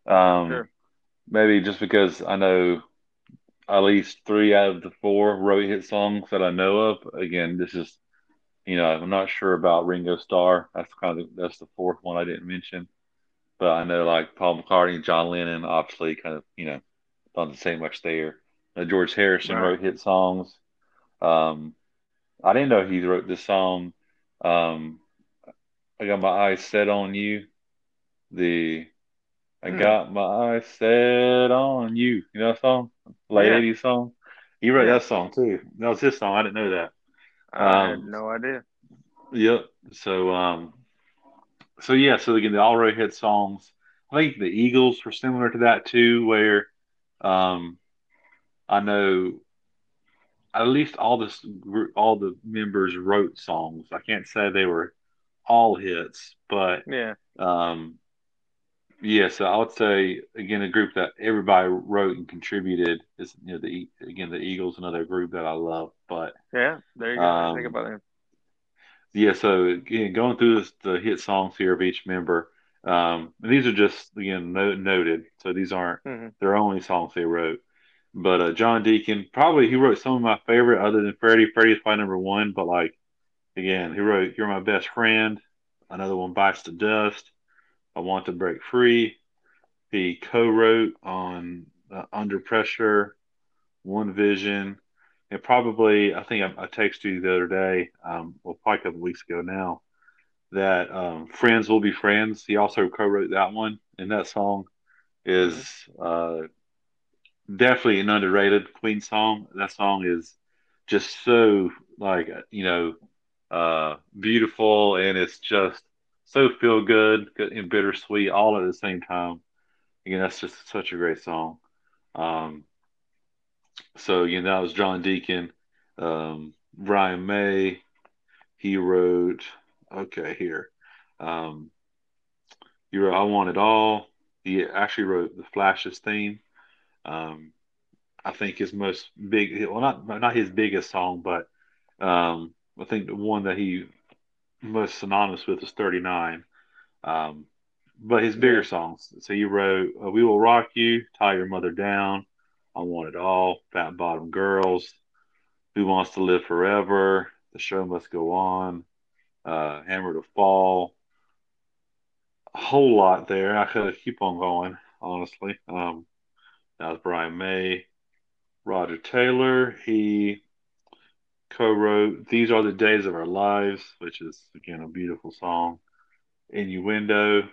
Um, sure. Maybe just because I know at least three out of the four road hit songs that I know of. Again, this is you know, I'm not sure about Ringo Starr. That's kind of the, that's the fourth one I didn't mention. But I know like Paul McCartney and John Lennon obviously kind of you know don't say much there. Uh, George Harrison right. wrote hit songs. Um, I didn't know he wrote this song. Um, I got my eyes set on you. The I hmm. got my eyes set on you. You know that song? Late yeah. 80s song. He wrote yeah. that song too. That was his song. I didn't know that. I um, had no idea. Yep. So, um, so yeah. So again, the all right hit songs. I think the Eagles were similar to that too, where um, I know at least all this all the members wrote songs. I can't say they were all hits, but yeah. Um, yeah, so I would say again a group that everybody wrote and contributed is you know the again the Eagles another group that I love. But yeah, there you go. Um, Think about it. Yeah, so again going through this, the hit songs here of each member. Um, these are just again no, noted, so these aren't mm-hmm. their only songs they wrote. But uh, John Deacon probably he wrote some of my favorite other than Freddie. Freddie's probably number one, but like again, he wrote "You're My Best Friend," another one "Bites the Dust." I Want to Break Free. He co wrote on uh, Under Pressure, One Vision, and probably, I think I, I texted you the other day, um, well, probably a couple weeks ago now, that um, Friends Will Be Friends. He also co wrote that one, and that song is uh, definitely an underrated Queen song. That song is just so, like, you know, uh, beautiful, and it's just so feel good and bittersweet all at the same time. Again, that's just such a great song. Um, so again, that was John Deacon, um, Brian May. He wrote, okay, here. Um, he wrote "I Want It All." He actually wrote the Flash's theme. Um, I think his most big, well, not not his biggest song, but um, I think the one that he most synonymous with is 39. Um, but his bigger songs. So you wrote uh, "We Will Rock You," "Tie Your Mother Down," "I Want It All," "Fat Bottom Girls," "Who Wants to Live Forever," "The Show Must Go On," uh, "Hammer to Fall." A whole lot there. I could keep on going, honestly. Um, that was Brian May, Roger Taylor. He co-wrote "These Are the Days of Our Lives," which is again a beautiful song. "Innuendo,"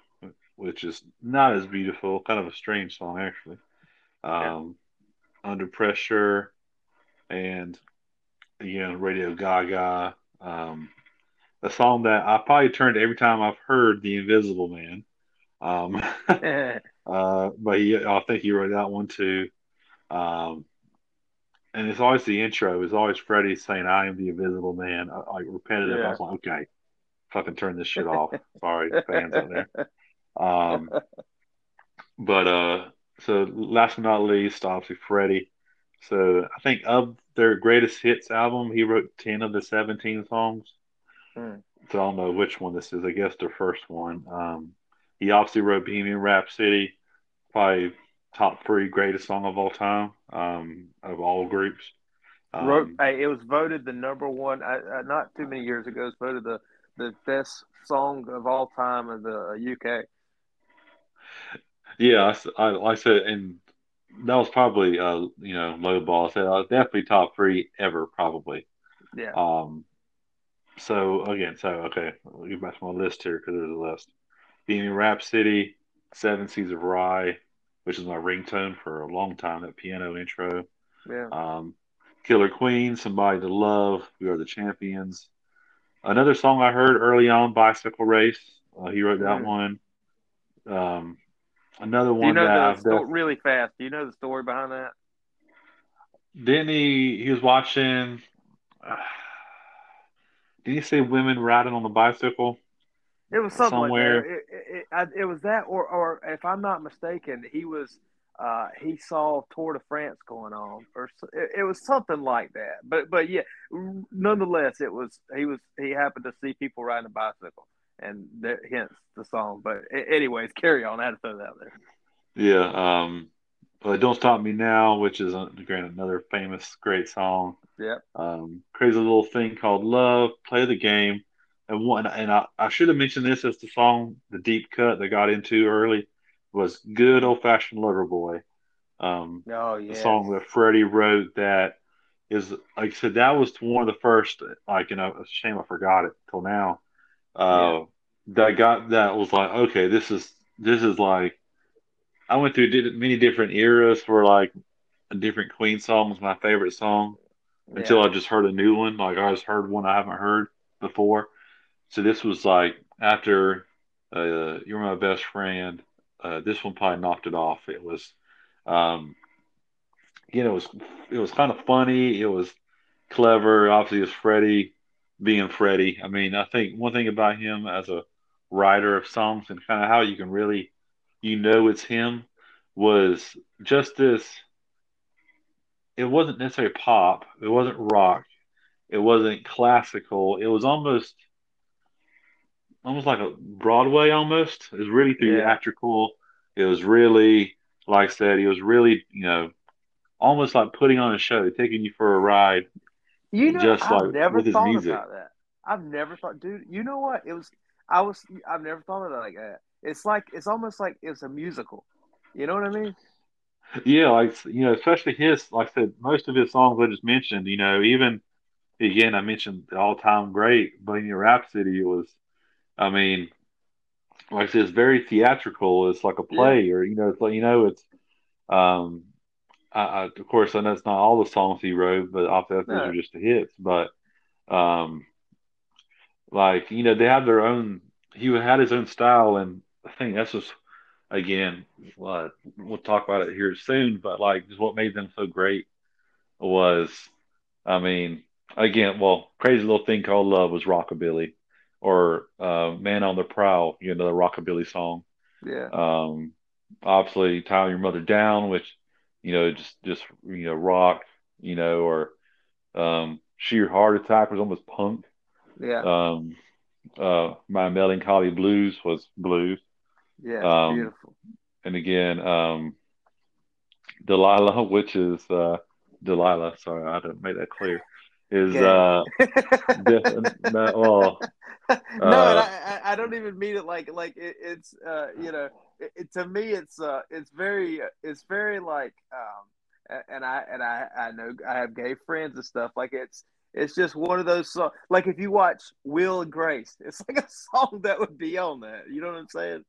which is not as beautiful, kind of a strange song actually. Um, yeah. "Under Pressure," and again Radio Gaga. Um, a song that I probably turned every time I've heard "The Invisible Man." Um, uh, but he, I think he wrote that one too. Um, and it's always the intro. It's always Freddie saying, "I am the Invisible Man," like repetitive. Yeah. I was like, okay, fucking turn this shit off. Sorry, fans out there. Um, but uh, so last but not least, obviously Freddie. So I think of their greatest hits album, he wrote ten of the seventeen songs. Hmm. So I don't know which one this is. I guess the first one. Um, he obviously wrote Bohemian Rhapsody, probably top three greatest song of all time um, of all groups. Um, wrote, it was voted the number one. I, not too many years ago, it was voted the the best song of all time of the UK. Yeah, I, I, I said, and that was probably uh, you know low ball. I said uh, definitely top three ever, probably. Yeah. Um. So again, so okay, I'll get back to my list here because there's a list. Bohemian Rhapsody, Seven Seas of Rhye, which is my ringtone for a long time. That piano intro. Yeah. Um, Killer Queen, Somebody to Love, We Are the Champions. Another song I heard early on, Bicycle Race. Uh, he wrote that mm. one. Um, another one you know that I've sto- really fast. Do you know the story behind that? Didn't he? He was watching. Uh, did he say women riding on the bicycle? It was something somewhere. Like it, it, it, it, was that, or, or if I'm not mistaken, he was uh, he saw Tour de France going on, or it, it, was something like that. But but yeah, nonetheless, it was he was he happened to see people riding a bicycle, and that, hence the song. But anyways, carry on. I had to throw that out there. Yeah. Um. But "Don't Stop Me Now," which is again another famous, great song. Yeah. Um, crazy little thing called "Love." Play the game, and one, and I, I should have mentioned this as the song, the deep cut that got into early was "Good Old Fashioned Lover Boy." Um, oh yeah, the song that Freddie wrote that is like I said that was one of the first like you know a shame I forgot it till now. Uh, yeah. That got that was like okay this is this is like I went through many different eras for like a different Queen song was my favorite song yeah. until I just heard a new one like I just heard one I haven't heard before. So this was like after uh, "You're My Best Friend." Uh, this one probably knocked it off. It was, um, you know, it was it was kind of funny. It was clever. Obviously, it's Freddie being Freddie. I mean, I think one thing about him as a writer of songs and kind of how you can really, you know, it's him was just this. It wasn't necessarily pop. It wasn't rock. It wasn't classical. It was almost almost like a Broadway almost. It was really theatrical. Yeah. It was really, like I said, it was really, you know, almost like putting on a show, taking you for a ride. You know, just I've like never with thought music. about that. I've never thought, dude. You know what? It was. I was. I've never thought of that like that. It's like it's almost like it's a musical. You know what I mean? Yeah, like you know, especially his. Like I said, most of his songs I just mentioned. You know, even again, I mentioned the all-time great Bohemian Rhapsody it was I mean, like I said, it's very theatrical. It's like a play, yeah. or you know, it's like you know, it's. Um, I, I, of course, I know it's not all the songs he wrote, but obviously those are just the hits. But, um, like you know, they have their own. He had his own style, and I think that's just again, what we'll talk about it here soon. But like, just what made them so great was, I mean, again, well, crazy little thing called love was rockabilly or uh, "Man on the Prowl," you know, the rockabilly song. Yeah. Um, obviously, "Tie Your Mother Down," which you know, just just you know, rock, you know, or um, "Sheer Heart Attack" was almost punk. Yeah. Um, uh, "My Melancholy Blues" was blues. Yeah, um, beautiful. And again, um, Delilah, which is uh, Delilah. Sorry, I didn't make that clear. Is okay. uh, well, no, uh, I, I don't even mean it like like it, it's uh, you know it, it, to me it's uh it's very it's very like um and I and I I know I have gay friends and stuff like it's it's just one of those songs like if you watch Will and Grace it's like a song that would be on that you know what I'm saying.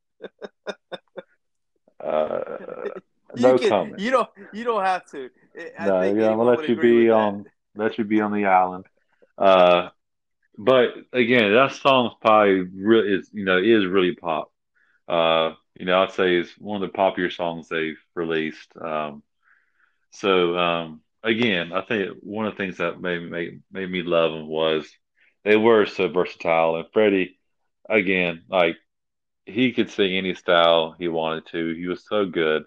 uh, no can, comment. You don't you don't have to. I no, yeah, I'm gonna let you be on let you be on the island. Uh, but again, that song's probably really is you know is really pop. Uh, you know, I'd say is one of the popular songs they've released. Um, so um, again, I think one of the things that made made made me love them was they were so versatile. And Freddie, again, like he could sing any style he wanted to. He was so good.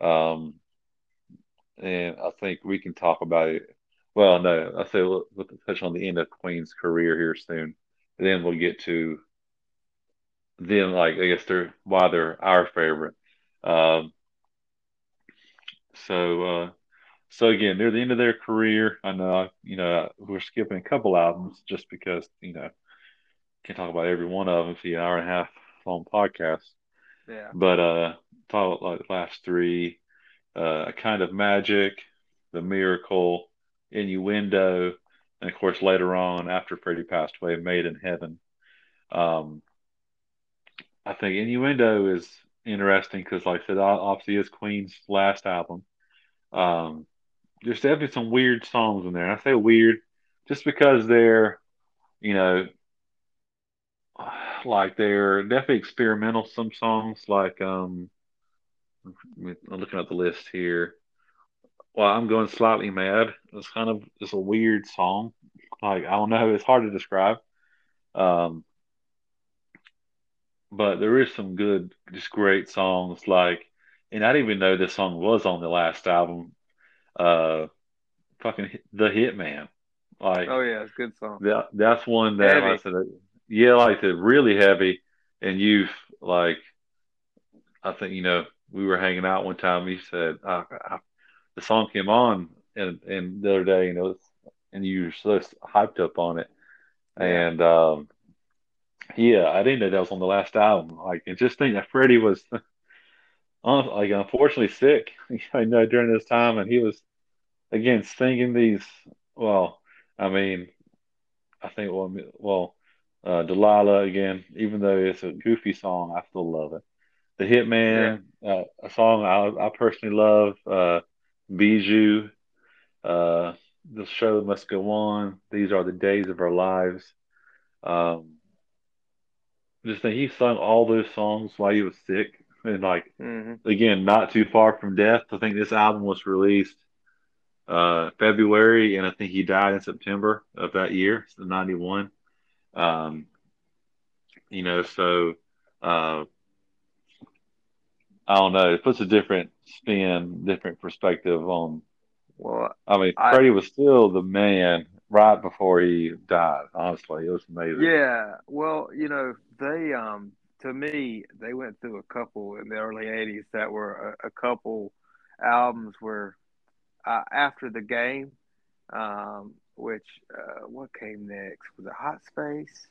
Um, and I think we can talk about it. Well, no, I say we'll, we'll touch on the end of Queen's career here soon. And then we'll get to them, like I guess they're why they're our favorite. Um, so, uh, so again, near the end of their career, I know, you know, we're skipping a couple albums just because, you know, can't talk about every one of them for an hour and a half long podcast. Yeah. But uh, talk like the last three, uh, a kind of magic, the miracle, innuendo, and of course later on after Freddie passed away, Made in Heaven. Um, I think innuendo is interesting because, like I said, obviously it's Queen's last album. Um, there's definitely some weird songs in there. And I say weird just because they're, you know, like they're definitely experimental. Some songs, like um, I'm looking at the list here. Well, I'm going slightly mad. It's kind of it's a weird song. Like I don't know, it's hard to describe. Um, but there is some good, just great songs. Like, and I didn't even know this song was on the last album. Uh, fucking the Hitman. Like, oh yeah, it's a good song. That that's one that heavy. I said, yeah, like the really heavy. And you've like, I think you know, we were hanging out one time. He said, uh, I, the song came on and and the other day, you know, and you were so hyped up on it, and um, yeah, I didn't know that was on the last album. Like, and just think that Freddie was, like, unfortunately sick. I know during this time, and he was again singing these. Well, I mean, I think well, well, uh, Delilah again. Even though it's a goofy song, I still love it. The Hitman, yeah. uh, a song I, I personally love. Uh, Bijou, uh, the show must go on. These are the days of our lives. Um, just think he sung all those songs while he was sick, and like mm-hmm. again, not too far from death. I think this album was released uh, February, and I think he died in September of that year, so '91. Um, you know, so uh, I don't know. It puts a different spin, different perspective on. Well, I mean, I, Freddie was still the man right before he died. Honestly, it was amazing. Yeah. Well, you know, they um to me they went through a couple in the early '80s that were a, a couple albums where uh, after the game, um, which uh, what came next was it Hot Space?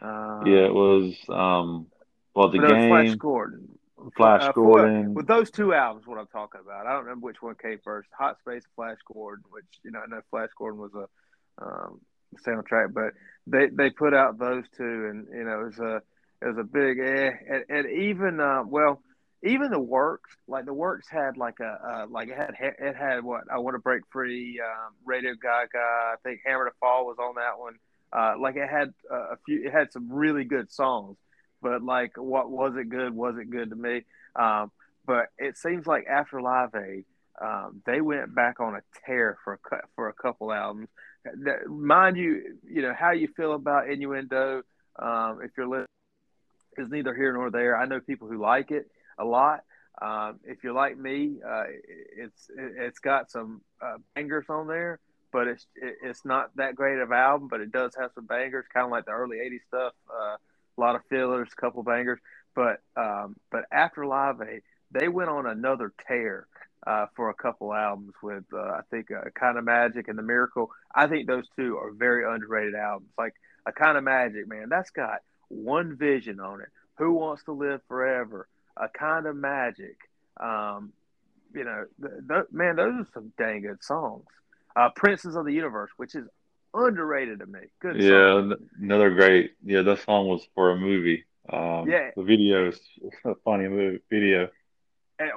Um, yeah, it was. Um, well, the game. Flash Gordon. Flash uh, Gordon. For, with those two albums, what I'm talking about, I don't remember which one came first. Hot Space, Flash Gordon, which you know, I know Flash Gordon was a um, soundtrack, but they they put out those two, and you know, it was a it was a big eh, and, and even uh, well, even the works, like the works had like a uh, like it had it had what I want to break free, um, Radio Gaga, I think Hammer to Fall was on that one. Uh, like it had a few, it had some really good songs but like, what was it good? Was it good to me? Um, but it seems like after Live Aid, um, they went back on a tear for a for a couple albums. That, Mind you, you know how you feel about Innuendo. Um, if you're listening, is neither here nor there. I know people who like it a lot. Um, if you're like me, uh, it's it's got some uh, bangers on there, but it's it's not that great of an album. But it does have some bangers, kind of like the early '80s stuff. Uh, a lot of fillers, a couple bangers. But um, but after Live Aid, they went on another tear uh, for a couple albums with uh, I think uh, Kind of Magic and The Miracle. I think those two are very underrated albums. Like a Kind of Magic, man, that's got one vision on it. Who wants to live forever? A Kind of Magic. Um, you know, th- th- man, those are some dang good songs. Uh, Princes of the Universe, which is underrated to me. Good. Yeah, song. another great. Yeah, that song was for a movie. Um, yeah, the video is a funny movie video.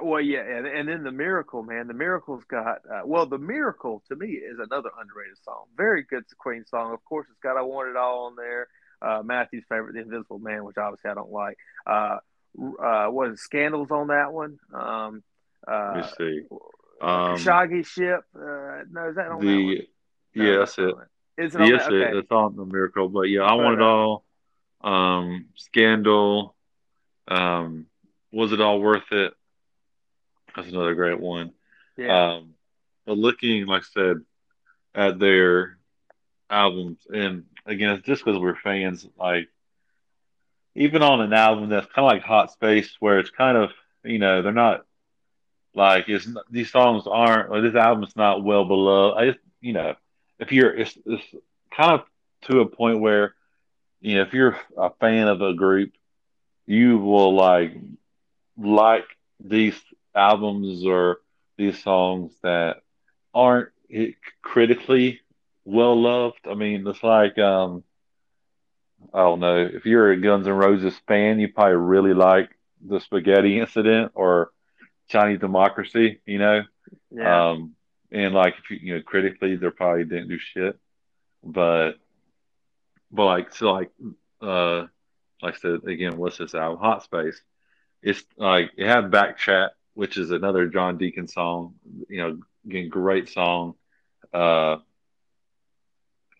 well, yeah, and, and then the miracle, man. The miracle's got uh, well, the miracle to me is another underrated song. Very good Queen song. Of course, it's got "I Want It All" on there. Uh, Matthew's favorite, "The Invisible Man," which obviously I don't like. Uh, uh, what is Scandals on that one? Um, uh, Let me see. Um, Shaggy Ship. Uh, no, is that on the? That no, yeah, that's it. Is it yes, that? Okay. it, it's on the miracle. But yeah, I want it all. Um, Scandal. Um, was it all worth it? That's another great one. Yeah. Um, but looking, like I said, at their albums, and again, it's just because we're fans. Like, even on an album that's kind of like Hot Space, where it's kind of, you know, they're not like it's these songs aren't or this album's not well beloved. I just, you know, if you're, it's, it's kind of to a point where, you know, if you're a fan of a group, you will like like these albums or these songs that aren't critically well loved. I mean, it's like um, I don't know if you're a Guns N' Roses fan, you probably really like the Spaghetti Incident or Chinese Democracy. You know, yeah. Um, and like if you, you know critically, they probably didn't do shit, but but like so like uh like I said again, what's this album? Hot Space. It's like it had Back Chat which is another John Deacon song. You know, again, great song. Uh,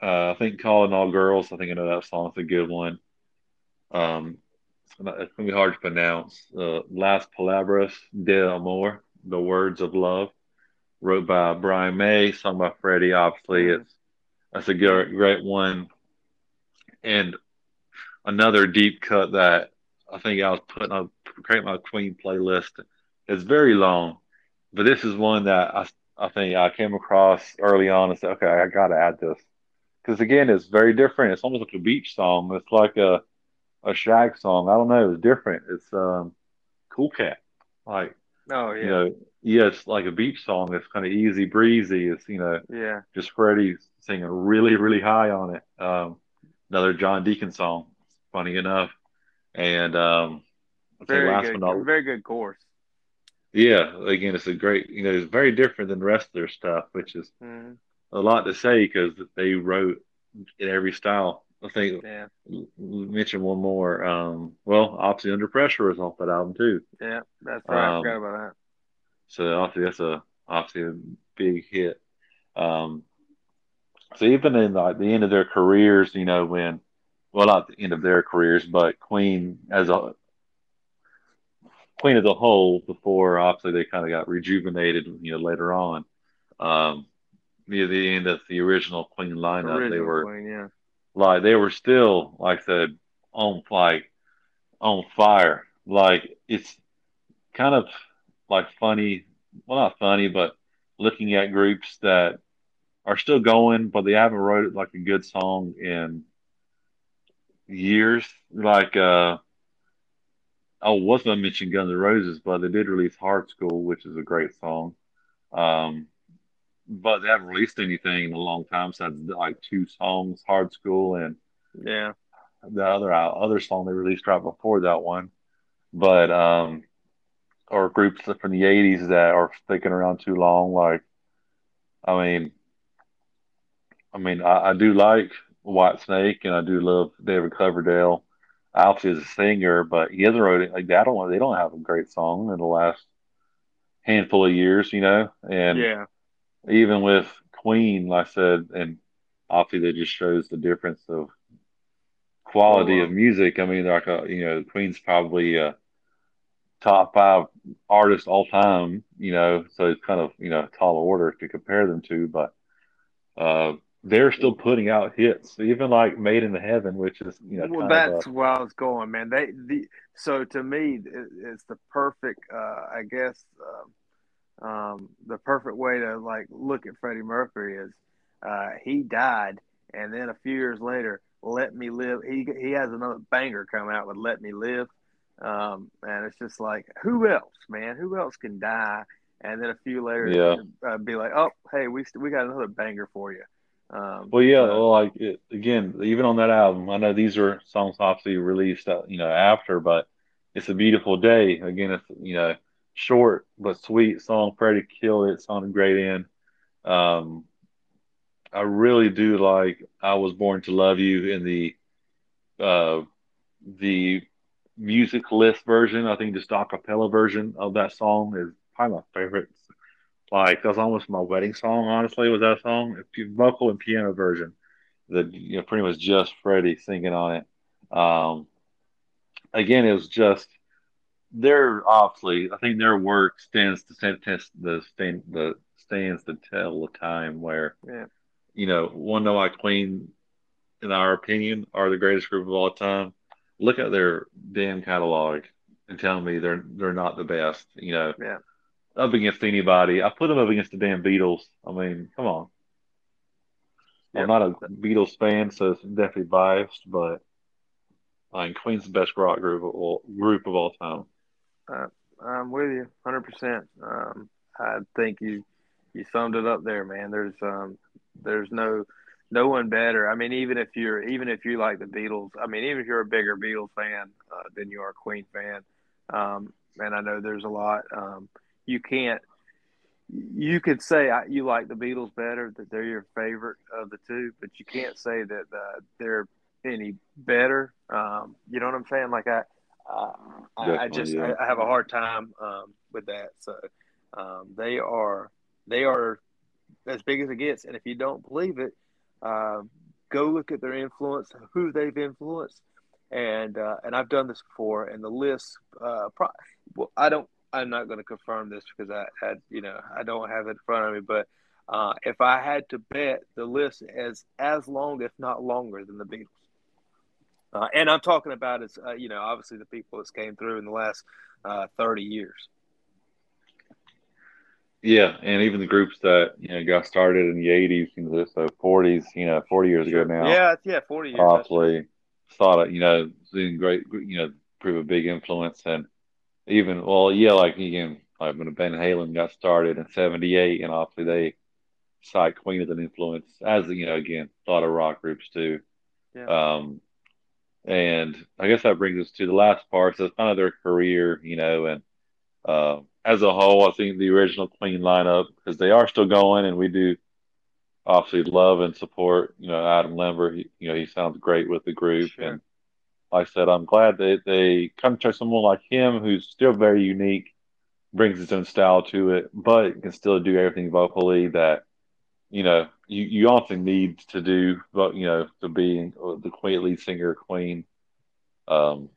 uh, I think "Calling All Girls." I think I know that song. It's a good one. Um, it's gonna, be hard to pronounce. Uh, "Las Palabras de Amor," the words of love, wrote by Brian May, sung by Freddie. Obviously, mm-hmm. it's that's a good, great one. And another deep cut that I think I was putting up, create my Queen playlist it's very long, but this is one that I I think I came across early on and said, okay, I got to add this because again, it's very different. It's almost like a beach song. It's like a a shag song. I don't know. It's different. It's um, Cool Cat. Like oh yeah, you know, yeah, it's like a beach song. It's kind of easy breezy. It's you know, yeah, just Freddie singing really really high on it. Um, another John Deacon song. Funny enough, and um, very good, not, very good chorus. Yeah, again, it's a great, you know, it's very different than the rest of their stuff, which is mm-hmm. a lot to say because they wrote in every style. I think yeah. mention one more. Um, well, obviously, Under Pressure is off that album too. Yeah, that's right. Um, I forgot about that. So obviously, that's a obviously a big hit. Um, so even in like the end of their careers, you know, when well, not the end of their careers, but Queen as a Queen as a whole before obviously they kind of got rejuvenated, you know, later on. Um, near the end of the original Queen lineup, original they were Queen, yeah. Like they were still like I said on like on fire. Like it's kind of like funny, well not funny, but looking at groups that are still going, but they haven't wrote like a good song in years. Like uh I was going to mention Guns N' Roses, but they did release Hard Skool, which is a great song. Um, but they haven't released anything in a long time. So that's like two songs, Hard Skool and yeah, the other other song they released right before that one. But um, or groups from the '80s that are sticking around too long. Like, I mean, I mean, I, I do like Whitesnake and I do love David Coverdale. Alfie is a singer, but he hasn't wrote it like that. Don't they don't have a great song in the last handful of years, you know. And yeah, even with Queen, like I said, and obviously that just shows the difference of quality of music. I mean, like a, you know, Queen's probably a top five artist all time, you know, so it's kind of you know tall order to compare them to, but. Uh, they're still putting out hits, even like "Made in the Heaven," which is you know. Well, that's a, where I was going, man. They the so to me, it, it's the perfect, uh, I guess, uh, um, the perfect way to like look at Freddie Mercury is uh, he died, and then a few years later, "Let Me Live." He he has another banger come out with "Let Me Live," um, and it's just like, who else, man? Who else can die? And then a few later, yeah. Uh, be like, "Oh, hey, we we got another banger for you." Um, well, yeah, well, like it, again, even on that album, I know these are songs obviously released, uh, you know, after, but it's a beautiful day. Again, it's you know, short but sweet song. Freddie killed it. Sounded great in. Um, I really do like "I Was Born to Love You" in the uh, the music list version. I think just a cappella version of that song is probably my favorite. Like that's almost my wedding song. Honestly, was that song? Vocal and piano version. That you know pretty much just Freddie singing on it. Um, again, it was just their obviously. I think their work stands to stand test the stand the stands to tell the time where yeah. you know one know like Queen, in our opinion, are the greatest group of all time. Look at their damn catalog and tell me they're they're not the best. You know, yeah. up against anybody. I put them up against the damn Beatles. I mean, come on. Yep. I'm not a Beatles fan, so it's definitely biased, but I mean, Queen's the best rock group of all, group of all time. Uh, I'm with you, hundred um, percent. I think you you summed it up there, man. There's um, there's no no one better. I mean, even if you're even if you like the Beatles, I mean, even if you're a bigger Beatles fan uh, than you are a Queen fan, um, and I know there's a lot. Um, you can't. You could say you like the Beatles better, that they're your favorite of the two, but you can't say that uh, they're any better. Um, you know what I'm saying? Like I, uh, I, I, just yeah. I, I, have a hard time um, with that. So um, they are they are as big as it gets, and if you don't believe it, uh, go look at their influence, who they've influenced, and uh, and I've done this before, and the list. Uh, pro- well, I don't. I'm not going to confirm this because I had you know I don't have it in front of me, but. Uh, if I had to bet, the list is as long, if not longer, than the Beatles. Uh, and I'm talking about as uh, you know, obviously the people that came through in the last uh, 30 years. Yeah, and even the groups that you know got started in the 80s, you know, so 40s, you know, 40 years ago now. Yeah, yeah, 40 years. Obviously, thought it, you know, being great, you know, prove a big influence, and even well, yeah, like again, like when Van Halen got started in '78, and obviously they cite Queen as an influence, as you know, again, a lot of rock groups too. Yeah. Um, and I guess that brings us to the last part. So it's kind of their career, you know, and uh, as a whole, I think the original Queen lineup, because they are still going, and we do obviously love and support, you know, Adam Lambert. He, you know, he sounds great with the group. Sure. And like I said, I'm glad that they come to someone like him who's still very unique, brings his own style to it, but can still do everything vocally that you know, you, you often need to do, but you know, to be the queen lead singer Queen. Um,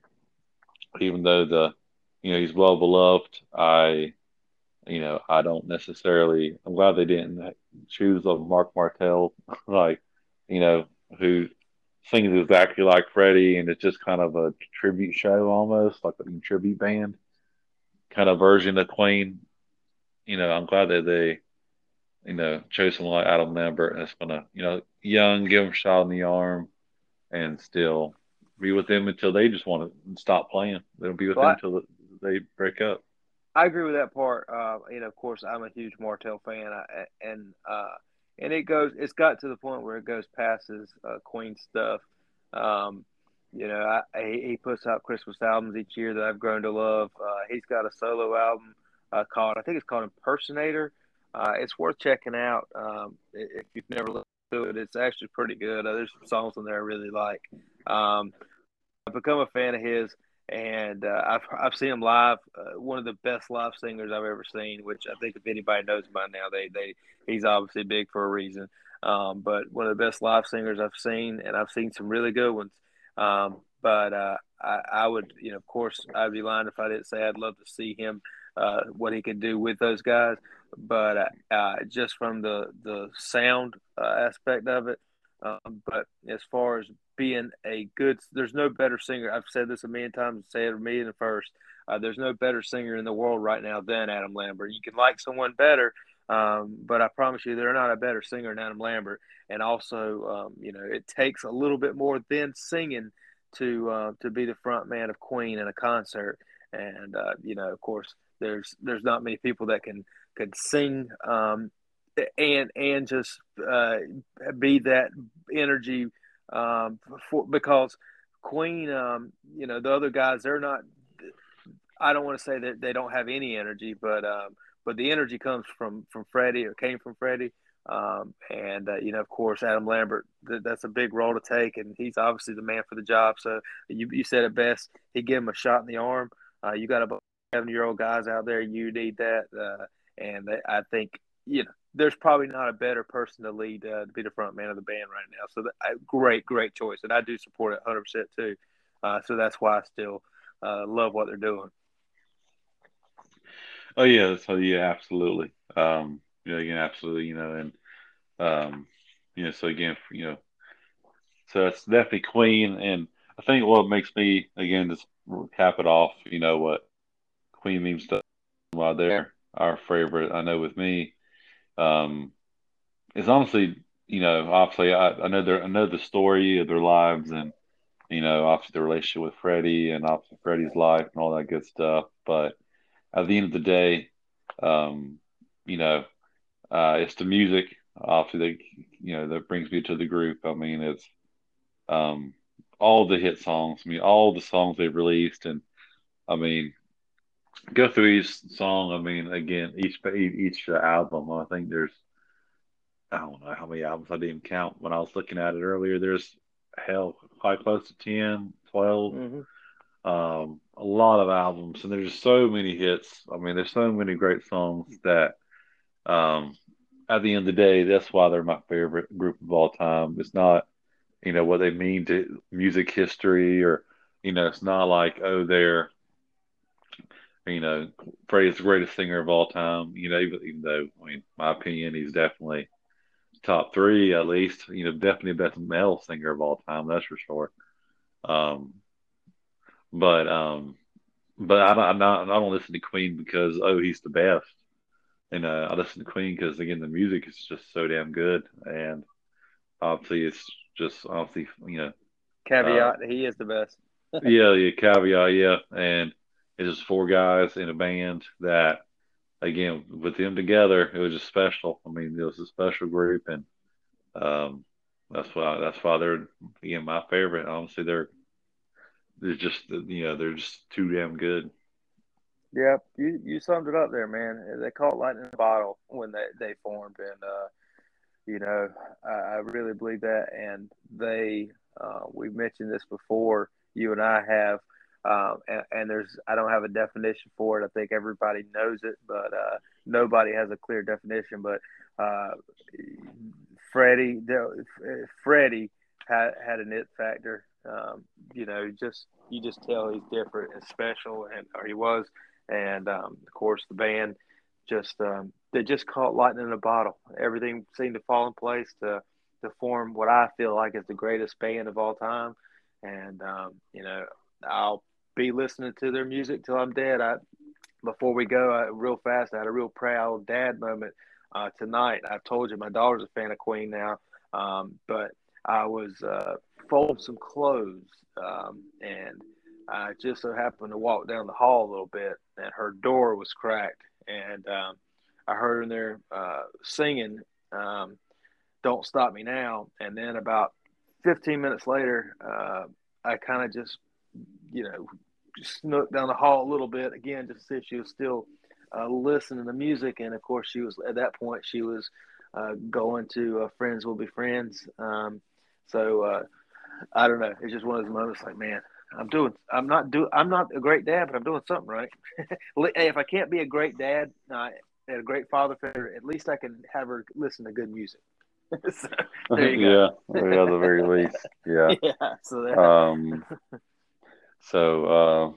even though the, you know, he's well beloved, I, you know, I don't necessarily. I'm glad they didn't choose a Marc Martel, like, you know, who sings exactly like Freddie, and it's just kind of a tribute show almost, like a tribute band kind of version of Queen. You know, I'm glad that they you know, chose someone like Adam Lambert that's gonna, you know, young, give him a shot in the arm, and still be with them until they just want to stop playing. They'll be with well, them until they break up. I agree with that part. Uh, you know, of course, I'm a huge Martel fan, I, and uh, and it goes. It's got to the point where it goes past his uh, Queen stuff. Um, you know, I, I, he puts out Christmas albums each year that I've grown to love. Uh, he's got a solo album uh, called, I think it's called Impersonator uh, it's worth checking out um, if you've never listened to it. It's actually pretty good. Uh, there's some songs in there I really like. Um, I've become a fan of his, and uh, I've I've seen him live. Uh, one of the best live singers I've ever seen. Which I think if anybody knows by now, they they he's obviously big for a reason. Um, but one of the best live singers I've seen, and I've seen some really good ones. Um, but uh, I, I, would, you know, of course, I'd be lying if I didn't say I'd love to see him uh, what he could do with those guys. But uh, uh, just from the the sound uh, aspect of it, um, but as far as being a good, there's no better singer. I've said this a million times. Say it a million first. There's no better singer in the world right now than Adam Lambert. You can like someone better, um, but I promise you, they're not a better singer than Adam Lambert. And also, um, you know, it takes a little bit more than singing to uh, to be the front man of Queen in a concert. And uh, you know, of course, there's there's not many people that can could sing um, and and just uh, be that energy um, for, because Queen, um, you know, the other guys they're not. I don't want to say that they don't have any energy, but um, but the energy comes from from Freddie or came from Freddie. Um, and uh, you know, of course, Adam Lambert. Th- that's a big role to take, and he's obviously the man for the job. So you, you said it best. He gave him a shot in the arm. Uh, you got a seven year old guys out there. You need that, uh, and they, I think you know there's probably not a better person to lead uh, to be the front man of the band right now. So that, great, great choice, and I do support it 100 percent too. Uh, so that's why I still uh, love what they're doing. Oh yeah, so yeah, absolutely. Um, you know, again, absolutely. You know, and um, you know, so again, you know, so it's definitely Queen, and I think what makes me again just cap it off. You know what Queen means to while they're our favorite. I know with me, um, it's honestly, you know, obviously I, I know their I know the story of their lives and you know, obviously the relationship with Freddie and obviously Freddie's life and all that good stuff. But at the end of the day, um, you know, uh, it's the music, obviously, that, you know, that brings me to the group. I mean, it's um, all the hit songs, I mean, all the songs they've released. And I mean, go through each song. I mean, again, each each album, I think there's, I don't know how many albums I didn't count when I was looking at it earlier. There's hell, quite close to 10, 12. Mm-hmm. Um, a lot of albums, and there's so many hits. I mean, there's so many great songs that, um, at the end of the day, that's why they're my favorite group of all time. It's not, you know, what they mean to music history, or you know, it's not like oh they're, you know, Freddie's the greatest singer of all time. You know, even, even though I mean, my opinion, he's definitely top three at least. You know, definitely best male singer of all time. That's for sure. Um, but um, but I, I'm not. I don't listen to Queen because oh he's the best. And uh, I listen to Queen because again the music is just so damn good, and obviously it's just obviously you know caveat uh, he is the best. yeah, yeah, caveat, yeah, and it's just four guys in a band that again with them together, it was just special. I mean, it was a special group, and um, that's why that's why they're again my favorite. Honestly, they're they're just you know they're just too damn good. Yep, you you summed it up there, man. They caught lightning in a bottle when they they formed, and uh, you know I, I really believe that. And they uh, we've mentioned this before. You and I have um, and, and, there's I don't have a definition for it. I think everybody knows it, but uh, nobody has a clear definition. But uh, Freddie, Freddie had had an it factor. Um, you know, just you just tell he's different and special, and or he was. And um, of course, the band just um, they just caught lightning in a bottle. Everything seemed to fall in place to to form what I feel like is the greatest band of all time. And um, you know, I'll be listening to their music till I'm dead. I before we go, I, real fast, I had a real proud dad moment uh, tonight. I've told you my daughter's a fan of Queen now, um, but I was uh, folding some clothes, um, and I just so happened to walk down the hall a little bit, and her door was cracked, and um, I heard her in there uh, singing um, "Don't Stop Me Now," and then about 15 minutes later, uh, I kind of just, you know, snook down the hall a little bit again just to see if she was still uh, listening to music. And of course, she was at that point she was uh, going to uh, Friends Will Be Friends. Um, so uh, I don't know. It's just one of those moments like, man, I'm doing. I'm not do. I'm not a great dad, but I'm doing something right. if I can't be a great dad uh, and a great father figure, at least I can have her listen to good music. so, yeah, at the very least. Yeah. Yeah. So there. Um, so uh,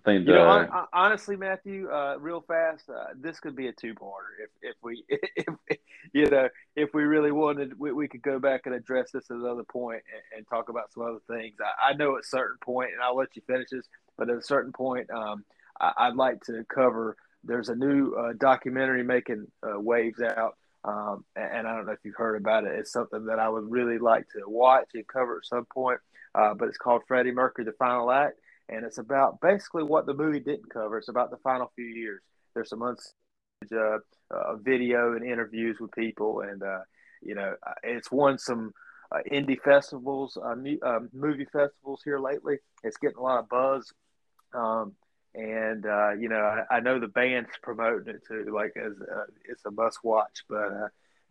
I think you know, honestly, Matthew, uh, real fast, uh, this could be a two-parter. If if we, if, you know, if we really wanted, we, we could go back and address this at another point and, and talk about some other things. I, I, know at a certain point, and I'll let you finish this, but at a certain point, um, I, would like to cover. There's a new uh, documentary making uh, waves out. Um, and, and I don't know if you've heard about it. It's something that I would really like to watch and cover at some point uh, but it's called Freddie Mercury: The Final Act, and it's about basically what the movie didn't cover. It's about the final few years. There's some uns- uh, uh, video and interviews with people, and uh, you know, uh, it's won some uh, indie festivals, mu- movie festivals here lately. It's getting a lot of buzz. Um, and uh, you know I, I, know the band's promoting it too, like as uh, it's a must watch. But uh,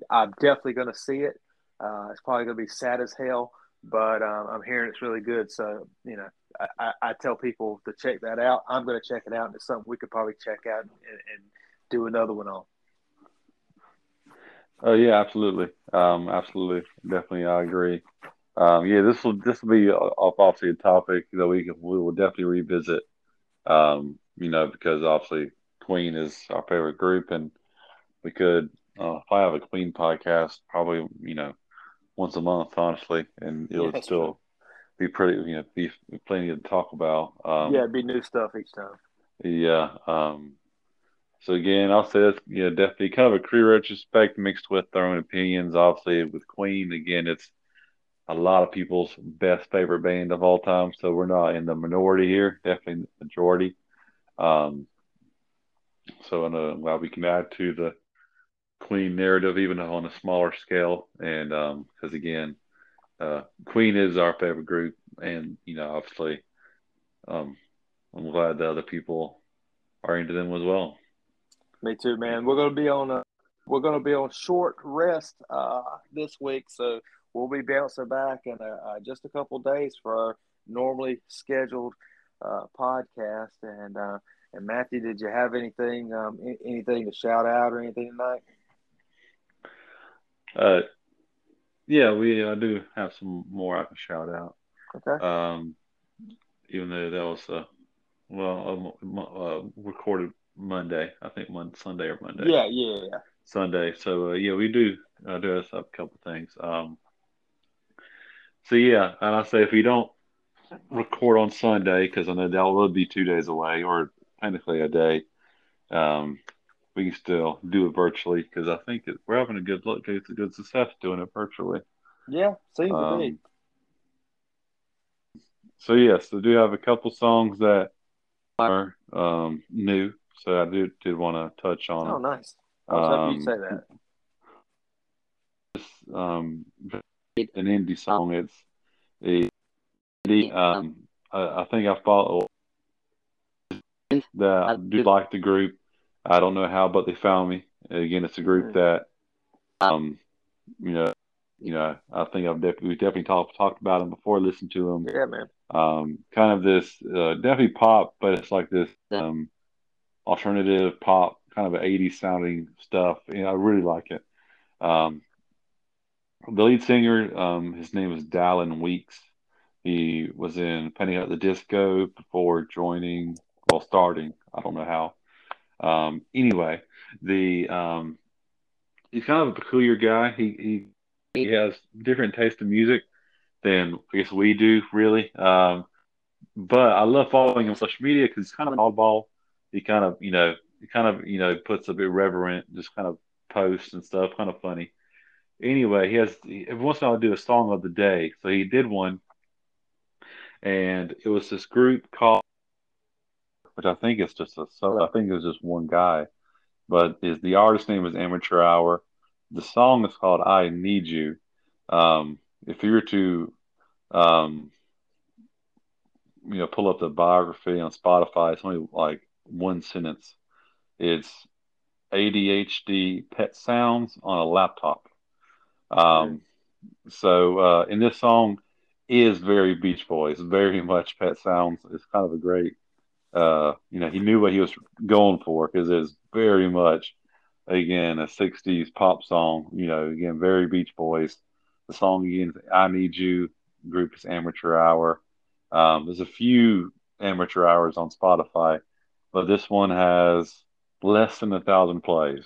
I'm definitely going to see it. It's probably going to be sad as hell, but um, I'm hearing it's really good. So you know, I, I, tell people to check that out. I'm going to check it out, and it's something we could probably check out and, and do another one on. Oh yeah, absolutely, um, absolutely, definitely, I agree. Um, yeah, this will this will be off obviously a topic that we can, we will definitely revisit. Um, you know, because obviously Queen is our favorite group, and we could uh, if I have a Queen podcast, probably you know once a month, honestly, and it'll yeah, still true. be pretty, you know, be plenty to talk about. Um, yeah, it'd be new stuff each time. Yeah. Um, so again, I'll say that's yeah, definitely kind of a career retrospect mixed with their own opinions. Obviously, with Queen, again, it's a lot of people's best favorite band of all time. So we're not in the minority here, definitely the majority. Um, so I'm glad we can add to the Queen narrative, even on a smaller scale. And because um, again, uh, Queen is our favorite group, and you know, obviously, um, I'm glad the other people are into them as well. Me too, man. We're gonna be on a we're gonna be on short rest uh, this week, so we'll be bouncing back in uh, just a couple days for our normally scheduled uh, podcast. And uh, and Matthew, did you have anything um, anything to shout out or anything tonight? Uh, yeah, we I do have some more I can shout out. Okay. Um, even though that was uh, well, uh, recorded Monday, I think one Sunday or Monday. Yeah, yeah, yeah. Sunday. So uh, yeah, we do uh, do us up a couple things. Um, so yeah, and I say if we don't record on Sunday, because I know that will be two days away, or technically a day. Um, we can still do it virtually because I think it, we're having a good look. It's a good success doing it virtually. Yeah, seems um, to be. Um, so yes, I do have a couple songs that are um, new. So I do did want to touch on. Oh, nice. I was um, happy you say that. It's, um, an indie song. It's a indie. Um, I, I think I follow that I do like the group. I don't know how, but they found me. Again, it's a group that, um, you know, you know, I think I've definitely we definitely talked talked about them before. Listened to them. Yeah, man. Um, kind of this uh, definitely pop, but it's like this um, alternative pop, kind of 80s sounding stuff. You know, I really like it. Um, the lead singer, um, his name is Dallon Weekes. He was in Panic at the Disco before joining, well, starting. I don't know how. Um, anyway, the um, he's kind of a peculiar guy. He he he has different taste of music than I guess we do, really. Um, but I love following him on social media because he's kind of an oddball. He kind of you know he kind of you know puts a bit reverent, just kind of posts and stuff, kind of funny. Anyway, he has every once in a while do a song of the day. So he did one, and it was this group called which I think is just a so I think it's just one guy, but is the artist name is Amateur Hour. The song is called "I Need You." Um, if you were to, um, you know, pull up the biography on Spotify, it's only like one sentence. It's ADHD pet sounds on a laptop. Um, so uh, in this song is very Beach Boys, very much Pet Sounds. It's kind of a great uh, you know, he knew what he was going for because it's very much, again, a 60s pop song, you know, again, very Beach Boys. The song, again, I Need You, group is Amateur Hour. Um, there's a few amateur hours on Spotify, but this one has less than a thousand plays.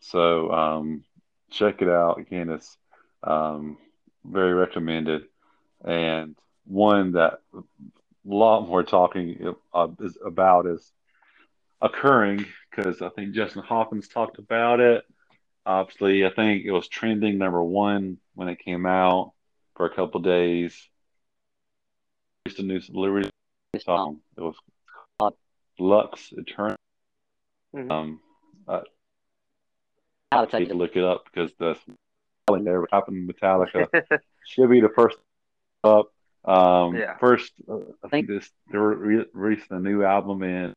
So um, check it out. Again, it's um, very recommended. And one that lot more talking uh, is about is occurring because I think Justin Hawkins talked about it. Obviously, I think it was trending number one when it came out for a couple days. It's a new Liberty song. It was called Lux Eterna. Mm-hmm. Um, uh, I need to look it up because the never happened. Metallica should be the first up Um, Yeah. First, uh, I think this they re- releasing a new album in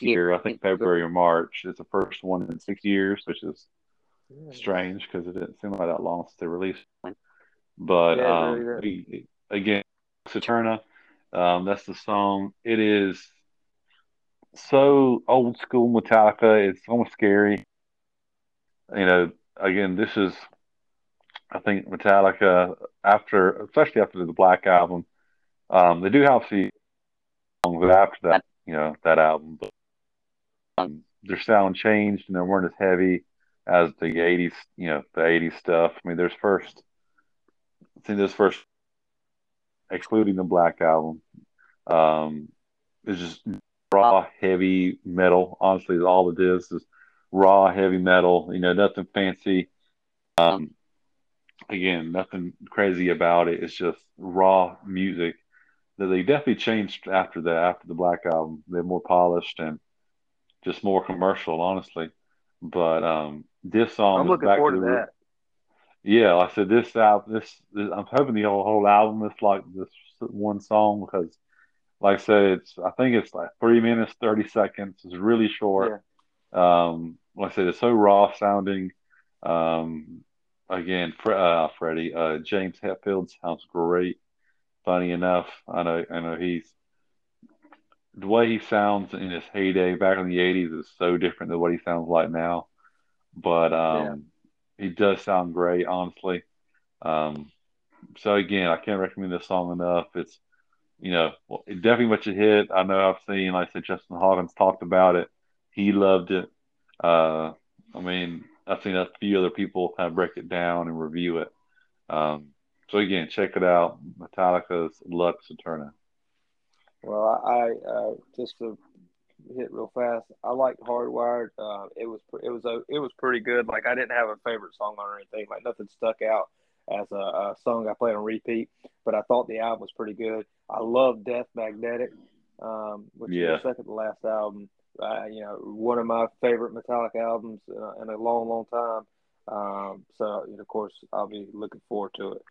year. I think February or March. It's the first one in six years, which is strange because it didn't seem like that long since they released. But Yeah, um, again, Saturna, um, that's the song. It is so old school Metallica. It's almost scary. You know, again, this is, I think Metallica after, especially after the Black album, um, they do have few songs after that, you know, that album, but um, their sound changed and they weren't as heavy as the '80s, you know, the '80s stuff. I mean, there's first, I think this first, excluding the Black album, um, is just raw, heavy metal. Honestly, all it is is raw, heavy metal. You know, nothing fancy. Um, again, nothing crazy about it. It's just raw music that they definitely changed after the after the Black album. They're more polished and just more commercial, honestly. But um, this song I'm looking back forward to that. yeah, like I said, this album, this, this I'm hoping the whole, whole album is like this one song because, like I said, it's I think it's like three minutes thirty seconds. It's really short. Um, like I said, it's so raw sounding. Um, again, Fre- uh, Freddie, uh, James Hetfield sounds great. Funny enough, I know, I know he's the way he sounds in his heyday back in the '80s is so different than what he sounds like now. But um, he does sound great, honestly. Um, so again, I can't recommend this song enough. It's you know, well, it definitely much a hit. I know I've seen, like I said, Justin Hawkins talked about it. He loved it. Uh, I mean, I've seen a few other people kind of break it down and review it. Um, so again, check it out. Metallica's Lux Eterna. Well, I uh, just to hit real fast. I liked Hardwired. Uh, it was it was a it was pretty good. Like I didn't have a favorite song on or anything. Like nothing stuck out as a, a song I played on repeat. But I thought the album was pretty good. I love Death Magnetic, um, which Yeah. is the second to last album. Uh, you know, one of my favorite Metallica albums uh, in a long, long time. Um, so, of course, I'll be looking forward to it.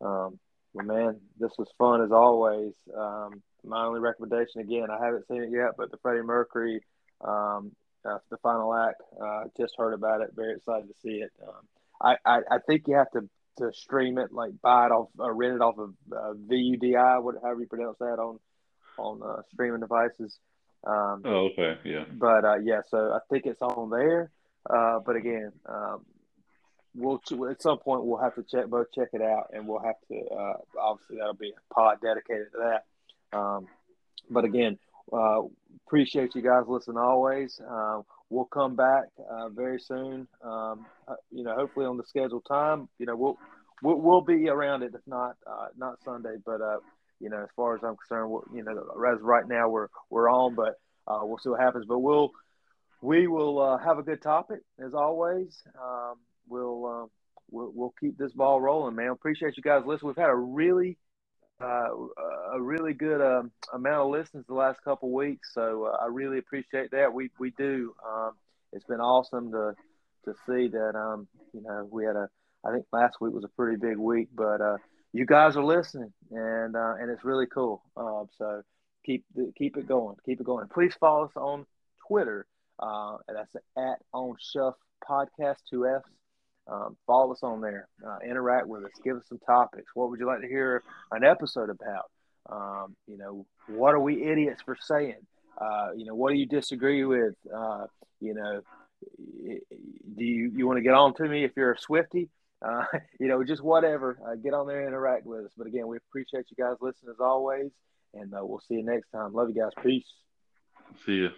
Um, but man, this was fun as always. Um, my only recommendation again, I haven't seen it yet, but the Freddie Mercury, um, uh, the final act, uh, just heard about it. Very excited to see it. Um, I, I, I think you have to, to stream it, like buy it off, or rent it off of uh, Vudu, whatever you pronounce that on, on uh, streaming devices. Um, Oh, okay, yeah. but uh, yeah, so I think it's on there. Uh, but again, um, we'll at some point we'll have to check both check it out, and we'll have to uh, obviously that'll be a pod dedicated to that. Um, but again, uh, appreciate you guys listening always. Uh, we'll come back uh, very soon. Um, uh, you know, hopefully on the scheduled time. You know, we'll we'll, we'll be around it if not uh, not Sunday, but uh, you know, as far as I'm concerned, you know, as right now we're we're on, but uh, we'll see what happens. But we'll we will uh, have a good topic as always. Um, we'll, uh, we'll we'll keep this ball rolling, man. Appreciate you guys listening. We've had a really uh, a really good um, amount of listens the last couple weeks, so uh, I really appreciate that. We we do. Um, it's been awesome to to see that. Um, you know, we had a. I think last week was a pretty big week, but uh, you guys are listening, and uh, and it's really cool. Um, so keep keep it going, keep it going. Please follow us on Twitter. Uh, that's at on Shuff Podcast Two Fs. Um, follow us on there. Uh, interact with us. Give us some topics. What would you like to hear an episode about? Um, you know, what are we idiots for saying? Uh, you know, what do you disagree with? Uh, you know, do you you want to get on to me if you're a Swifty? Uh, you know, just whatever. Uh, get on there and interact with us. But again, we appreciate you guys listening as always, and uh, we'll see you next time. Love you guys. Peace. See you.